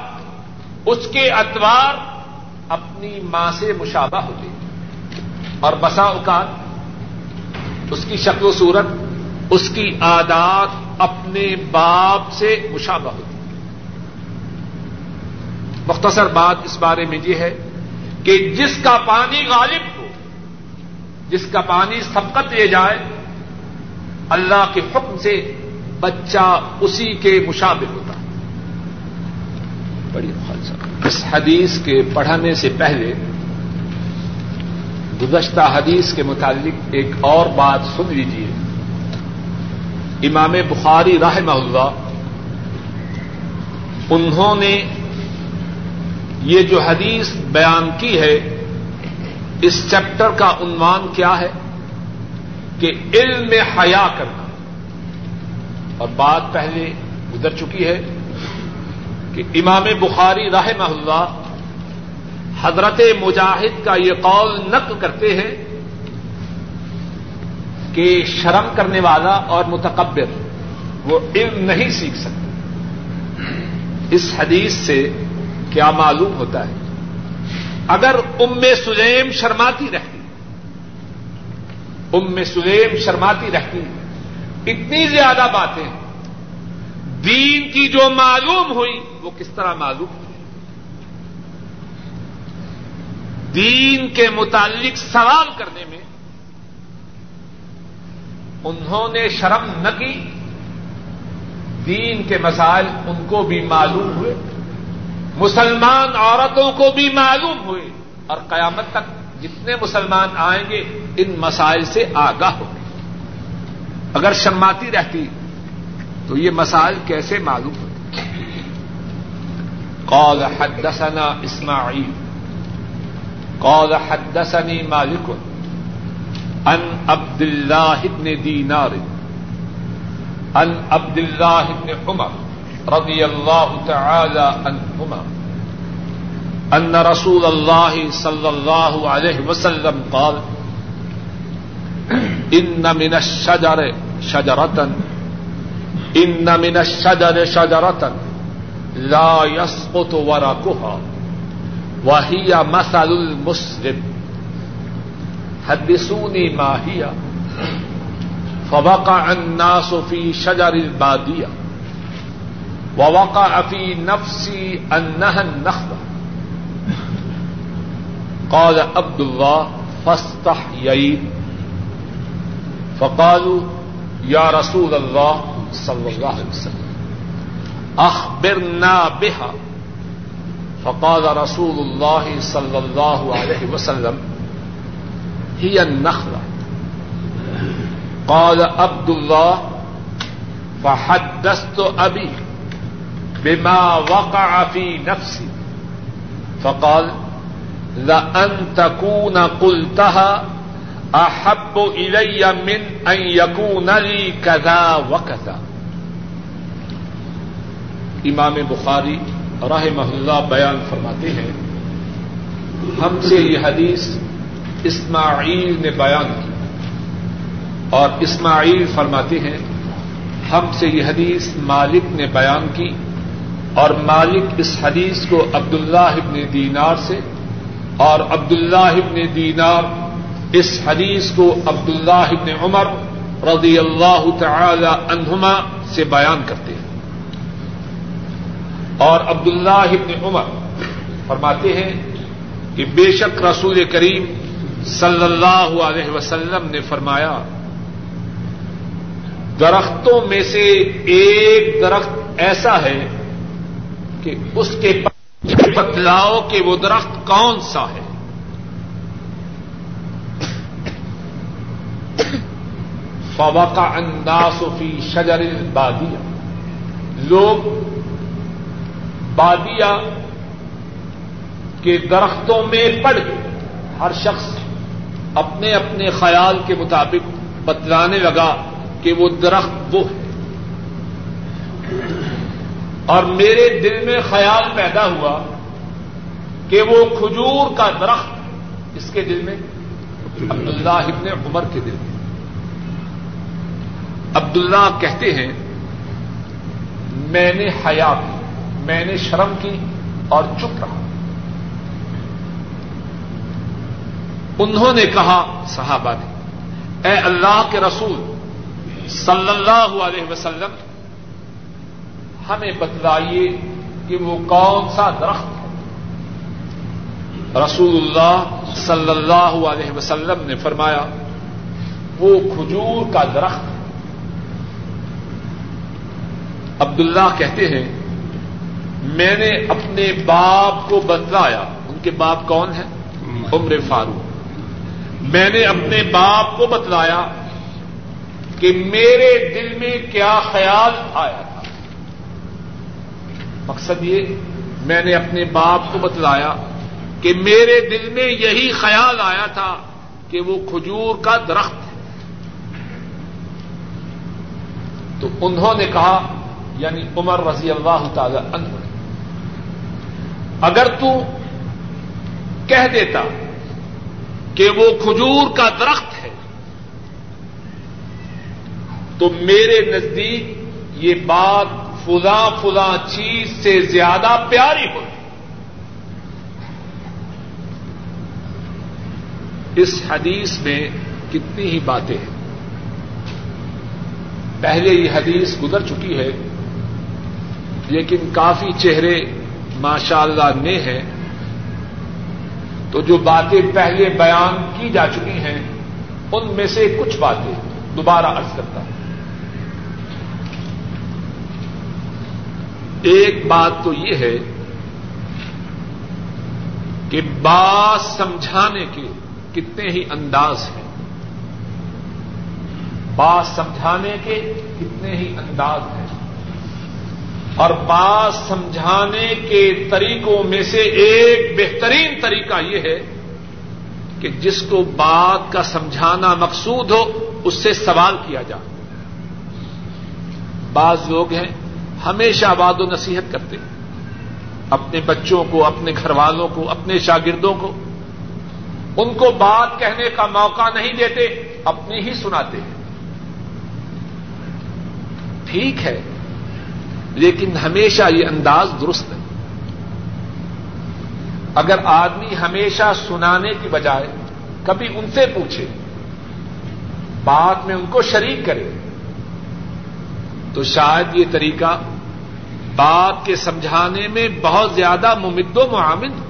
اس کے اتوار اپنی ماں سے مشابہ ہوتے اور بسا اوقات اس کی شکل و صورت، اس کی عادات اپنے باپ سے مشابہ ہوتی مختصر بات اس بارے میں یہ ہے کہ جس کا پانی غالب ہو، جس کا پانی سبقت لے جائے، اللہ کے حکم سے بچہ اسی کے مشابہ ہوتا بڑی خالص اس حدیث کے پڑھنے سے پہلے گزشتہ حدیث کے متعلق ایک اور بات سن لیجیے امام بخاری رحمہ اللہ، انہوں نے یہ جو حدیث بیان کی ہے، اس چیپٹر کا عنوان کیا ہے؟ کہ علم میں حیا کرنا۔ اور بات پہلے گزر چکی ہے کہ امام بخاری راہ اللہ حضرت مجاہد کا یہ قول نقل کرتے ہیں کہ شرم کرنے والا اور متکبر وہ علم نہیں سیکھ سکتے اس حدیث سے کیا معلوم ہوتا ہے؟ اگر ام سلیم شرماتی رہتی، ام سلیم شرماتی رہتی، اتنی زیادہ باتیں، دین کی جو معلوم ہوئی وہ کس طرح معلوم ہوئی؟ دین کے متعلق سوال کرنے میں انہوں نے شرم نہ کی، دین کے مسائل ان کو بھی معلوم ہوئے، مسلمان عورتوں کو بھی معلوم ہوئے، اور قیامت تک جتنے مسلمان آئیں گے، ان مسائل سے آگاہ ہوں۔ گے اگر شرماتی رہتی تو یہ مسائل کیسے معلوم ہوتے؟ قال حدثنا اسماعیل۔ قال حدثني مالك ان عبد الله بن دینار ان عبد الله بن عمر رضی اللہ تعالی عنہما ان رسول اللہ صلی اللہ علیہ وسلم قال ان من الشجر شجرتا ان من الشجر شجرتا لا يسقط ورقها. وهي مثل المسلم حدثوني ما هي فوقع الناس في شجر الباديه ووقع في نفسي أنها النخلة قال عبد الله فاستحييت فقالوا يا رسول الله صلى الله عليه وسلم أخبرنا بها فقال رسول الله صلى الله عليه وسلم هي النخلة قال عبد الله فحدثت أبي بما وقع في نفسي فقال، لأن تكون قلتها أحب إلي من أن يكون لي كذا وكذا امام بخاری رحمہ اللہ بیان فرماتے ہیں۔ ہم سے یہ حدیث اسماعیل نے بیان کی۔ اور اسماعیل فرماتے ہیں، ہم سے یہ حدیث مالک نے بیان کی۔ اور مالک اس حدیث کو عبد اللہ ابن دینار سے، اور عبد اللہ ابن دینار اس حدیث کو عبد اللہ ابن عمر رضی اللہ تعالی عنہما سے بیان کرتے ہیں۔ اور عبد اللہ ابن عمر فرماتے ہیں کہ بے شک رسول کریم صلی اللہ علیہ وسلم نے فرمایا، درختوں میں سے ایک درخت ایسا ہے کہ اس کے بتلاؤ کہ وہ درخت کون سا ہے؟ فوقع الناس فی شجر بادیا لوگ بادیا کے درختوں میں پڑ گئے ہر شخص اپنے اپنے خیال کے مطابق بتلانے لگا کہ وہ درخت وہ ہے۔ اور میرے دل میں خیال پیدا ہوا کہ وہ کھجور کا درخت اس کے دل میں عبداللہ ابن عمر کے دل میں۔ عبداللہ کہتے ہیں، میں نے حیا کی۔ میں نے شرم کی اور چپ رہا۔ انہوں نے کہا، صحابہ نے، اے اللہ کے رسول، صلی اللہ علیہ وسلم، ہمیں بتلائیے کہ وہ کون سا درخت ہے۔ رسول اللہ صلی اللہ علیہ وسلم نے فرمایا، وہ کھجور کا درخت ہے۔ عبداللہ کہتے ہیں میں نے اپنے باپ کو بتلایا، ان کے باپ کون ہیں؟ عمر فاروق۔ میں نے اپنے باپ کو بتلایا کہ میرے دل میں کیا خیال آیا تھا۔ مقصد یہ، میں نے اپنے باپ کو بتلایا کہ میرے دل میں یہی خیال آیا تھا کہ وہ کھجور کا درخت ہے۔ تو انہوں نے کہا یعنی عمر رضی اللہ تعالی عنہ اگر تو کہہ دیتا کہ وہ کھجور کا درخت ہے، تو میرے نزدیک یہ بات فلاں فلاں چیز سے زیادہ پیاری ہوتی اس حدیث میں کتنی ہی باتیں ہیں۔ پہلے یہ حدیث گزر چکی ہے، لیکن کافی چہرے ماشاء اللہ نے ہیں تو جو باتیں پہلے بیان کی جا چکی ہیں، ان میں سے کچھ باتیں دوبارہ ارض کرتا ہوں۔ ایک بات تو یہ ہے کہ بات سمجھانے کے کتنے ہی انداز ہیں۔ بات سمجھانے کے کتنے ہی انداز ہیں۔ اور بات سمجھانے کے طریقوں میں سے ایک بہترین طریقہ یہ ہے کہ جس کو بات کا سمجھانا مقصود ہو، اس سے سوال کیا جائے۔ بعض لوگ ہیں، ہمیشہ واد و نصیحت کرتے ہیں۔ اپنے بچوں کو، اپنے گھر والوں کو، اپنے شاگردوں کو۔ ان کو بات کہنے کا موقع نہیں دیتے، اپنی ہی سناتے ہیں۔ ٹھیک ہے لیکن ہمیشہ یہ انداز درست ہے۔ اگر آدمی ہمیشہ سنانے کی بجائے کبھی ان سے پوچھے بات میں ان کو شریک کرے، تو شاید یہ طریقہ بات کے سمجھانے میں بہت زیادہ ممد و معامد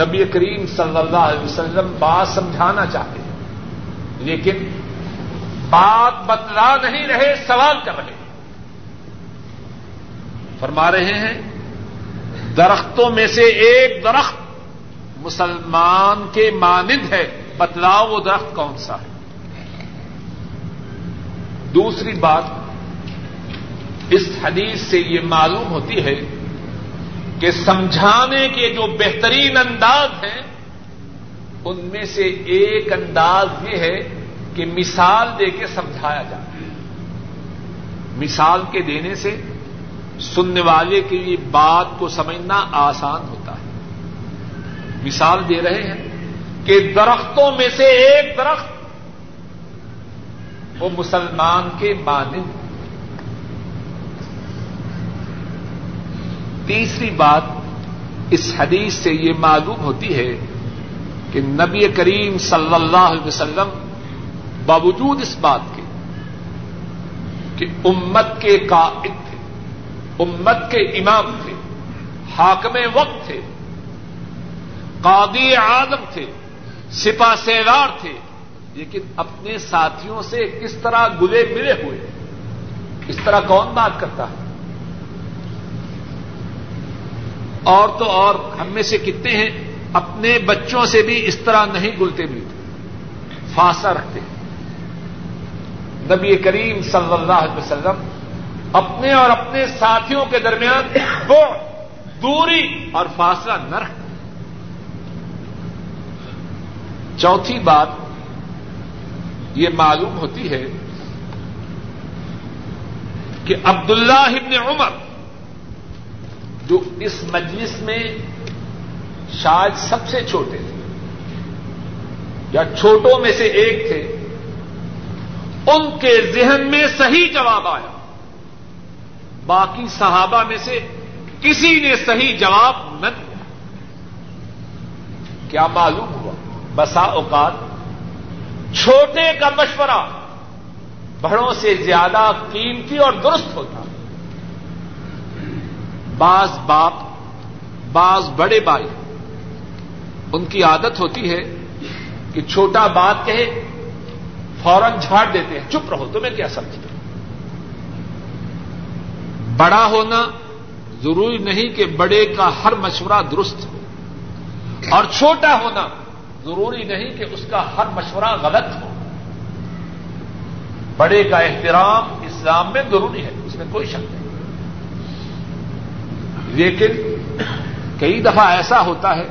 نبی کریم صلی اللہ علیہ وسلم بات سمجھانا چاہتے ہیں، لیکن بات بتلا نہیں رہے، سوال کر رہے فرما رہے ہیں، درختوں میں سے ایک درخت مسلمان کے مانند ہے، بتلاؤ وہ درخت کون سا ہے؟ دوسری بات، اس حدیث سے یہ معلوم ہوتی ہے کہ سمجھانے کے جو بہترین انداز ہیں، ان میں سے ایک انداز یہ ہے کہ مثال دے کے سمجھایا جائے مثال کے دینے سے سننے والے کے لیے بات کو سمجھنا آسان ہوتا ہے۔ مثال دے رہے ہیں کہ درختوں میں سے ایک درخت وہ مسلمان کے مانند تیسری بات، اس حدیث سے یہ معلوم ہوتی ہے کہ نبی کریم صلی اللہ علیہ وسلم باوجود اس بات کے کہ امت کے قائد امت کے امام تھے، حاکم وقت تھے، قاضی آدم تھے سپا سیلار تھے، لیکن اپنے ساتھیوں سے کس طرح گلے ملے ہوئے۔ اس طرح کون بات کرتا ہے؟ اور تو اور، ہم میں سے کتنے ہیں، اپنے بچوں سے بھی اس طرح نہیں گلتے ملتے۔ فاصلہ رکھتے ہیں۔ نبی کریم صلی اللہ علیہ وسلم اپنے اور اپنے ساتھیوں کے درمیان وہ دوری اور فاصلہ نہ رکھ۔ چوتھی بات یہ معلوم ہوتی ہے کہ عبداللہ ابن عمر جو اس مجلس میں شاید سب سے چھوٹے تھے یا چھوٹوں میں سے ایک تھے، ان کے ذہن میں صحیح جواب آیا۔ باقی صحابہ میں سے کسی نے صحیح جواب نہ دیا۔ کیا معلوم ہوا؟ بسا اوقات چھوٹے کا مشورہ بڑوں سے زیادہ قیمتی اور درست ہوتا۔ بعض باپ، بعض بڑے بھائی، ان کی عادت ہوتی ہے کہ چھوٹا بات کہے، فوراً جھاڑ دیتے ہیں، چپ رہو، تمہیں کیا سمجھتے بڑا ہونا ضروری نہیں کہ بڑے کا ہر مشورہ درست ہو۔ اور چھوٹا ہونا ضروری نہیں کہ اس کا ہر مشورہ غلط ہو۔ بڑے کا احترام اسلام میں ضروری ہے، اس میں کوئی شک نہیں۔ لیکن کئی دفعہ ایسا ہوتا ہے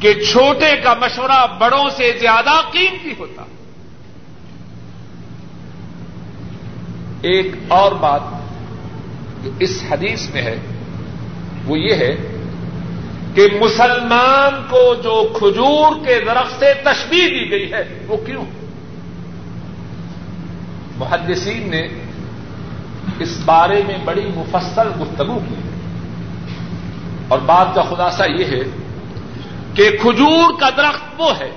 کہ چھوٹے کا مشورہ بڑوں سے زیادہ قیمتی ہوتا۔ ایک اور بات جو اس حدیث میں ہے، وہ یہ ہے کہ مسلمان کو جو کھجور کے درخت سے تشبیح دی گئی ہے، وہ کیوں؟ محدثین نے اس بارے میں بڑی مفصل گفتگو کی۔ اور بات کا خلاصہ یہ ہے کہ کھجور کا درخت وہ ہے،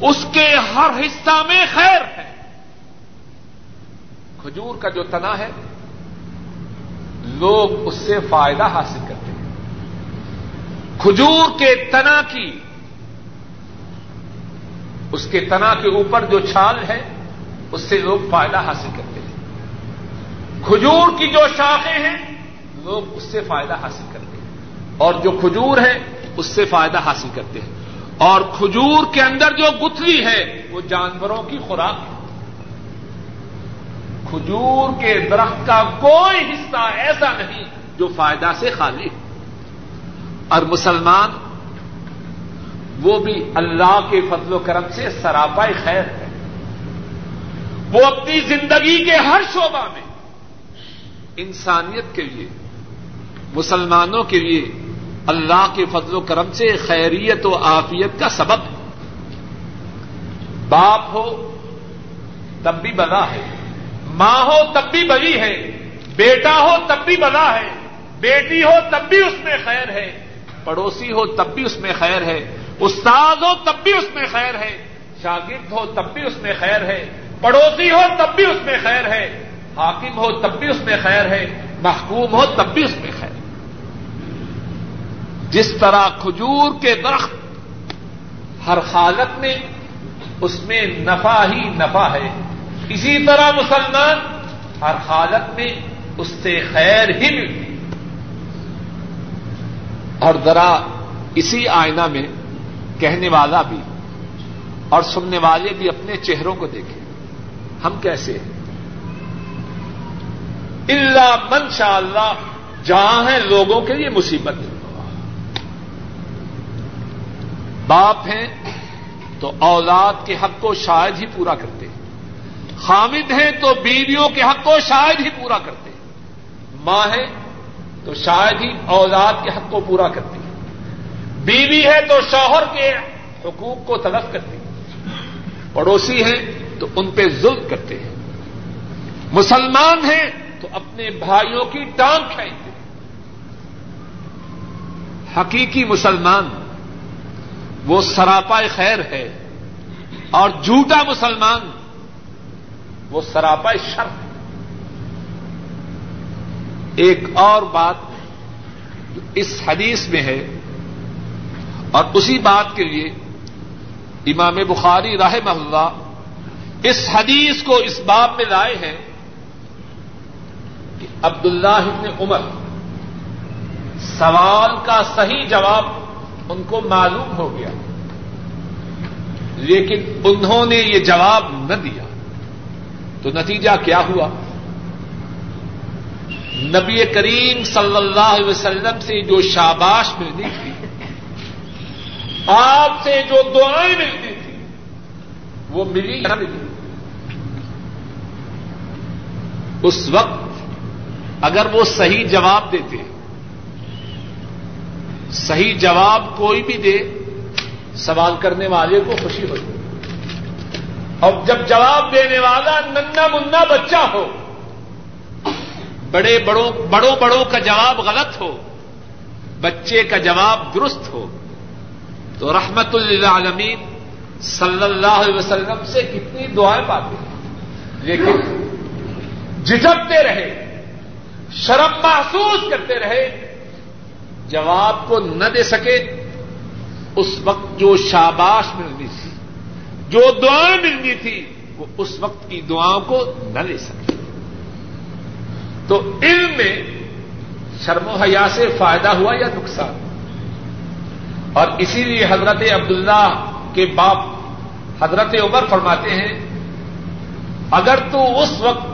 اس کے ہر حصہ میں خیر ہے۔ کھجور کا جو تنا ہے لوگ اس سے فائدہ حاصل کرتے ہیں۔ کھجور کے تنا کی، اس کے تنا کے اوپر جو چھال ہے، اس سے لوگ فائدہ حاصل کرتے ہیں۔ کھجور کی جو شاخیں ہیں، لوگ اس سے فائدہ حاصل کرتے ہیں۔ اور جو کھجور ہے، اس سے فائدہ حاصل کرتے ہیں۔ اور کھجور کے اندر جو گتھلی ہے، وہ جانوروں کی خوراک ہے۔ کھجور کے درخت کا کوئی حصہ ایسا نہیں جو فائدہ سے خالی ہو اور مسلمان، وہ بھی اللہ کے فضل و کرم سے سراپا خیر ہے۔ وہ اپنی زندگی کے ہر شعبہ میں انسانیت کے لیے، مسلمانوں کے لیے اللہ کے فضل و کرم سے خیریت و آفیت کا سبب باپ ہو تب بھی بلا ہے۔ ماں ہو تب بھی بلی ہے، بیٹا ہو تب بھی بلا ہے، بیٹی ہو تب بھی اس میں خیر ہے، پڑوسی ہو تب بھی اس میں خیر ہے، استاد ہو تب بھی اس میں خیر ہے، شاگرد ہو تب بھی اس میں خیر ہے، پڑوسی ہو تب بھی اس میں خیر ہے، حاکم ہو تب بھی اس میں خیر ہے، محکوم ہو تب بھی اس میں خیر۔ جس طرح کھجور کے درخت ہر حالت میں اس میں نفع ہی نفع ہے اسی طرح مسلمان ہر حالت میں اس سے خیر ہی ملتی اور ذرا اسی آئینہ میں کہنے والا بھی اور سننے والے بھی اپنے چہروں کو دیکھیں۔ ہم کیسے ہیں؟ اللہ من شاء اللہ جہاں ہیں لوگوں کے لیے مصیبت۔ باپ ہیں تو اولاد کے حق کو شاید ہی پورا کرتے خامد ہیں تو بیویوں کے حق کو شاید ہی پورا کرتے ہیں۔ ماں ہے تو شاید ہی اولاد کے حق کو پورا کرتی ہے۔ بیوی ہے تو شوہر کے حقوق کو تلف کرتی ہے۔ پڑوسی ہیں تو ان پہ ظلم کرتے ہیں۔ مسلمان ہیں تو اپنے بھائیوں کی ٹانگ کھینچتے ہیں۔ حقیقی مسلمان، وہ سراپا خیر ہے اور جھوٹا مسلمان وہ سراپا شر ہے۔ ایک اور بات اس حدیث میں ہے اور اسی بات کے لیے امام بخاری راہ محلہ اس حدیث کو اس باب میں لائے ہیں کہ عبداللہ ابن عمر سوال کا صحیح جواب ان کو معلوم ہو گیا، لیکن انہوں نے یہ جواب نہ دیا۔ تو نتیجہ کیا ہوا؟ نبی کریم صلی اللہ علیہ وسلم سے جو شاباش ملتی تھی، آپ سے جو دعائیں ملتی تھی، وہ ملی نہ ملی؟ اس وقت اگر وہ صحیح جواب دیتے، صحیح جواب کوئی بھی دے، سوال کرنے والے کو خوشی ہوتی۔ اور جب جواب دینے والا ننا منا بچہ ہو، بڑے بڑوں بڑوں بڑوں کا جواب غلط ہو، بچے کا جواب درست ہو، تو رحمت اللہ صلی اللہ علیہ وسلم سے کتنی دعائیں پاتے ہیں۔ لیکن جھجکتے رہے، شرم محسوس کرتے رہے، جواب کو نہ دے سکے، اس وقت جو شاباش ملنی تھی۔ جو دعائیں ملنی تھی، وہ اس وقت کی دعاؤں کو نہ لے سکے۔ تو علم میں شرم و حیا سے فائدہ ہوا یا نقصان؟ اور اسی لیے حضرت عبداللہ کے باپ حضرت عمر فرماتے ہیں، اگر تو اس وقت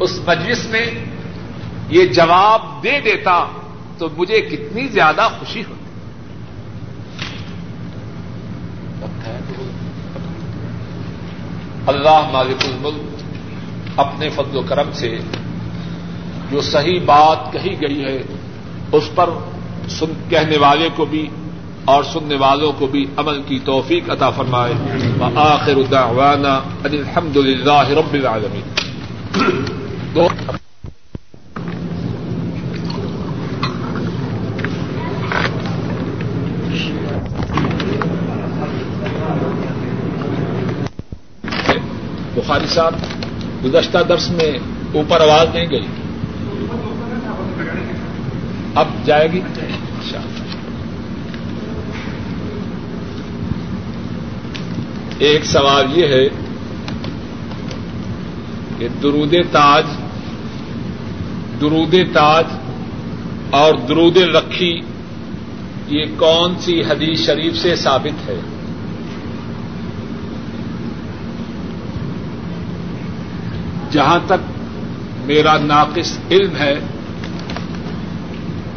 اس مجلس میں یہ جواب دے دیتا تو مجھے کتنی زیادہ خوشی ہوتی۔ اللہ مالک الملک اپنے فضل و کرم سے جو صحیح بات کہی گئی ہے، اس پر سن کہنے والے کو بھی اور سننے والوں کو بھی عمل کی توفیق عطا فرمائے۔ آخر دعوانا ان الحمد للہ رب العالمین۔ دو صاحب، گزشتہ درس میں اوپر آواز نہیں گئی۔ اب جائے گی؟ ایک سوال یہ ہے کہ درود تاج درود تاج اور درود رکھی یہ کون سی حدیث شریف سے ثابت ہے؟ جہاں تک میرا ناقص علم ہے،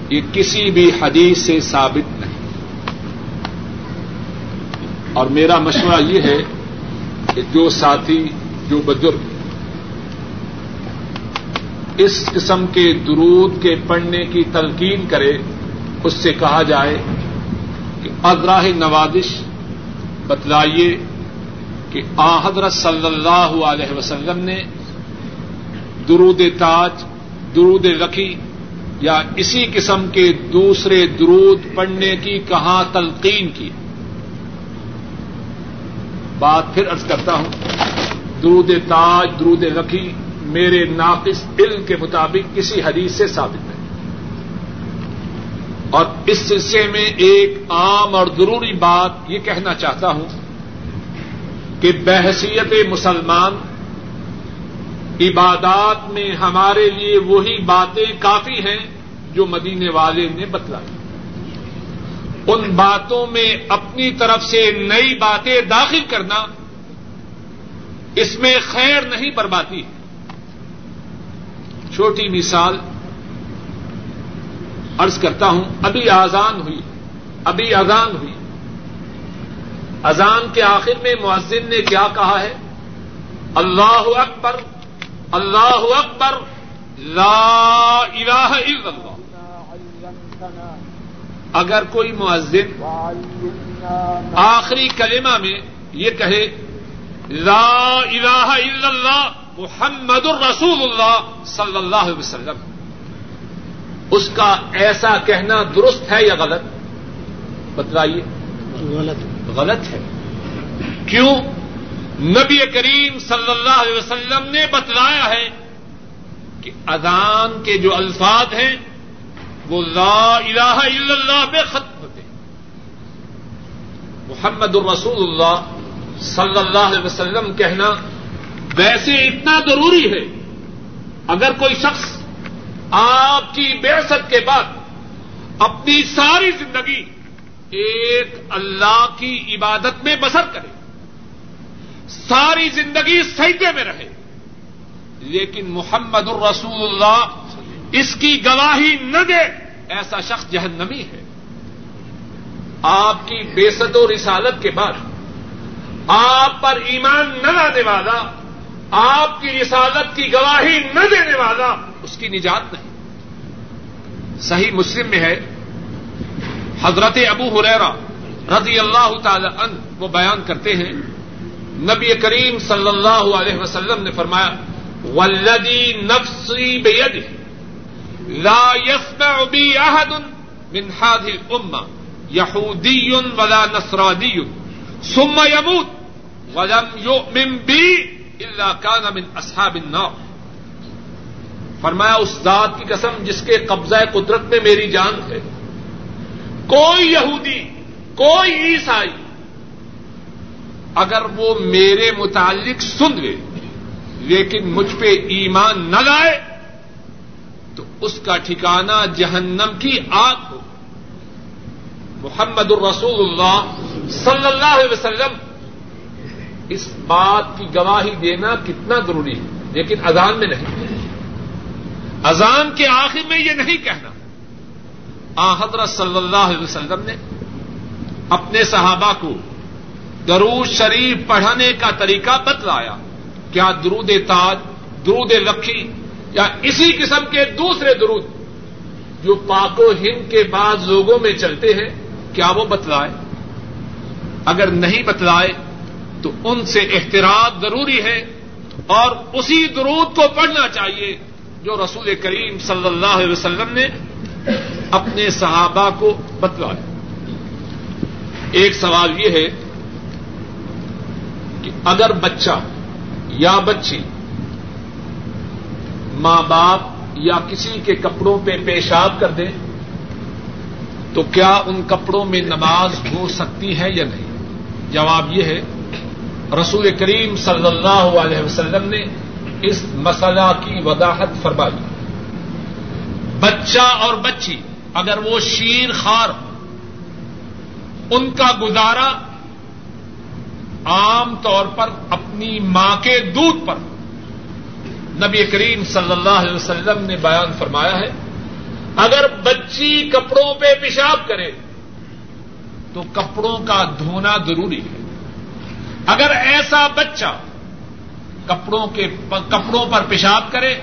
یہ کسی بھی حدیث سے ثابت نہیں۔ اور میرا مشورہ یہ ہے کہ جو ساتھی، جو بزرگ اس قسم کے درود کے پڑھنے کی تلقین کرے، اس سے کہا جائے کہ ازراہ نوازش، بتلائیے کہ آ حضرت صلی اللہ علیہ وسلم نے درود تاج، درود رکھی، یا اسی قسم کے دوسرے درود پڑھنے کی، کہاں تلقین کی۔ بات پھر ارض کرتا ہوں، درود تاج، درود رکھی میرے ناقص علم کے مطابق کسی حدیث سے ثابت ہے اور اس سلسلے میں ایک عام اور ضروری بات یہ کہنا چاہتا ہوں کہ بحثیت مسلمان عبادات میں ہمارے لیے وہی باتیں کافی ہیں جو مدینے والے نے بتلائی۔ ان باتوں میں اپنی طرف سے نئی باتیں داخل کرنا اس میں خیر نہیں برباتی چھوٹی مثال ارض کرتا ہوں، ابھی آزان ہوئی، ابھی اذان ہوئی۔ اذان کے آخر میں معذن نے کیا کہا ہے؟ اللہ اکبر اللہ اکبر لا الہ الا اللہ۔ اگر کوئی معذن آخری کلمہ میں یہ کہے لا الہ الا اللہ محمد الرسول اللہ صلی اللہ علیہ وسلم اس کا ایسا کہنا درست ہے یا غلط؟ بتلائیے۔ غلط۔ غلط ہے۔ کیوں؟ نبی کریم صلی اللہ علیہ وسلم نے بتلایا ہے کہ اذان کے جو الفاظ ہیں، وہ لا الہ الا اللہ پہ ختم ہوتے محمد الرسول اللہ صلی اللہ علیہ وسلم کہنا ویسے اتنا ضروری ہے۔ اگر کوئی شخص آپ کی بےست کے بعد اپنی ساری زندگی ایک اللہ کی عبادت میں بسر کرے ساری زندگی سیدے میں رہے۔ لیکن محمد الرسول اللہ اس کی گواہی نہ دے، ایسا شخص جہنمی ہے۔ آپ کی بےسد و رسالت کے بعد آپ پر ایمان نہ لانے والا، آپ کی رسالت کی گواہی نہ دینے والا اس کی نجات نہیں۔ صحیح مسلم میں ہے، حضرت ابو حریرا رضی اللہ تعالی عنہ وہ بیان کرتے ہیں نبی کریم صلی اللہ علیہ وسلم نے فرمایا ولدی نفسی بید لا يسمع بی احد من هذه الامه یہودی ولا نسرانی ثم يموت ولم يؤمن بی الا كان من اصحاب النار. فرمایا، اس ذات کی قسم جس کے قبضہ قدرت میں میری جان ہے، کوئی یہودی، کوئی عیسائی اگر وہ میرے متعلق سن لے لیکن مجھ پہ ایمان نہ لائے، تو اس کا ٹھکانہ جہنم کی آگ ہو۔ محمد الرسول اللہ صلی اللہ علیہ وسلم اس بات کی گواہی دینا کتنا ضروری ہے، لیکن اذان میں نہیں۔ اذان کے آخر میں یہ نہیں کہنا۔ آ حضرت صلی اللہ علیہ وسلم نے اپنے صحابہ کو درود شریف پڑھانے کا طریقہ بتلایا کیا درود تاج، درود لکھی یا اسی قسم کے دوسرے درود جو پاک و ہند کے بعد لوگوں میں چلتے ہیں، کیا وہ بتلائے؟ اگر نہیں بتلائے تو ان سے احترام ضروری ہے اور اسی درود کو پڑھنا چاہیے جو رسول کریم صلی اللہ علیہ وسلم نے اپنے صحابہ کو بتلایا ایک سوال یہ ہے کہ اگر بچہ یا بچی ماں باپ یا کسی کے کپڑوں پہ پیشاب کر دیں تو کیا ان کپڑوں میں نماز ہو سکتی ہے یا نہیں؟ جواب یہ ہے، رسول کریم صلی اللہ علیہ وسلم نے اس مسئلہ کی وضاحت فرمائی۔ بچہ اور بچی اگر وہ شیر خار ہو، ان کا گزارا عام طور پر اپنی ماں کے دودھ پر۔ نبی کریم صلی اللہ علیہ وسلم نے بیان فرمایا ہے، اگر بچی کپڑوں پہ پیشاب کرے تو کپڑوں کا دھونا ضروری ہے۔ اگر ایسا بچہ کپڑوں کے کپڑوں پر پیشاب کرے،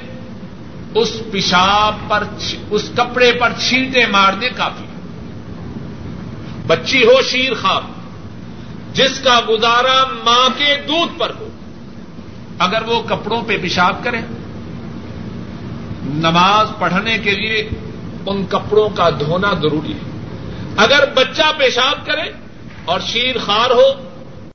اس پیشاب پر اس کپڑے پر چھینٹے مارنے کافی بچی ہو شیر خواب جس کا گزارا ماں کے دودھ پر ہو، اگر وہ کپڑوں پہ پیشاب کرے، نماز پڑھنے کے لیے ان کپڑوں کا دھونا ضروری ہے۔ اگر بچہ پیشاب کرے اور شیر خار ہو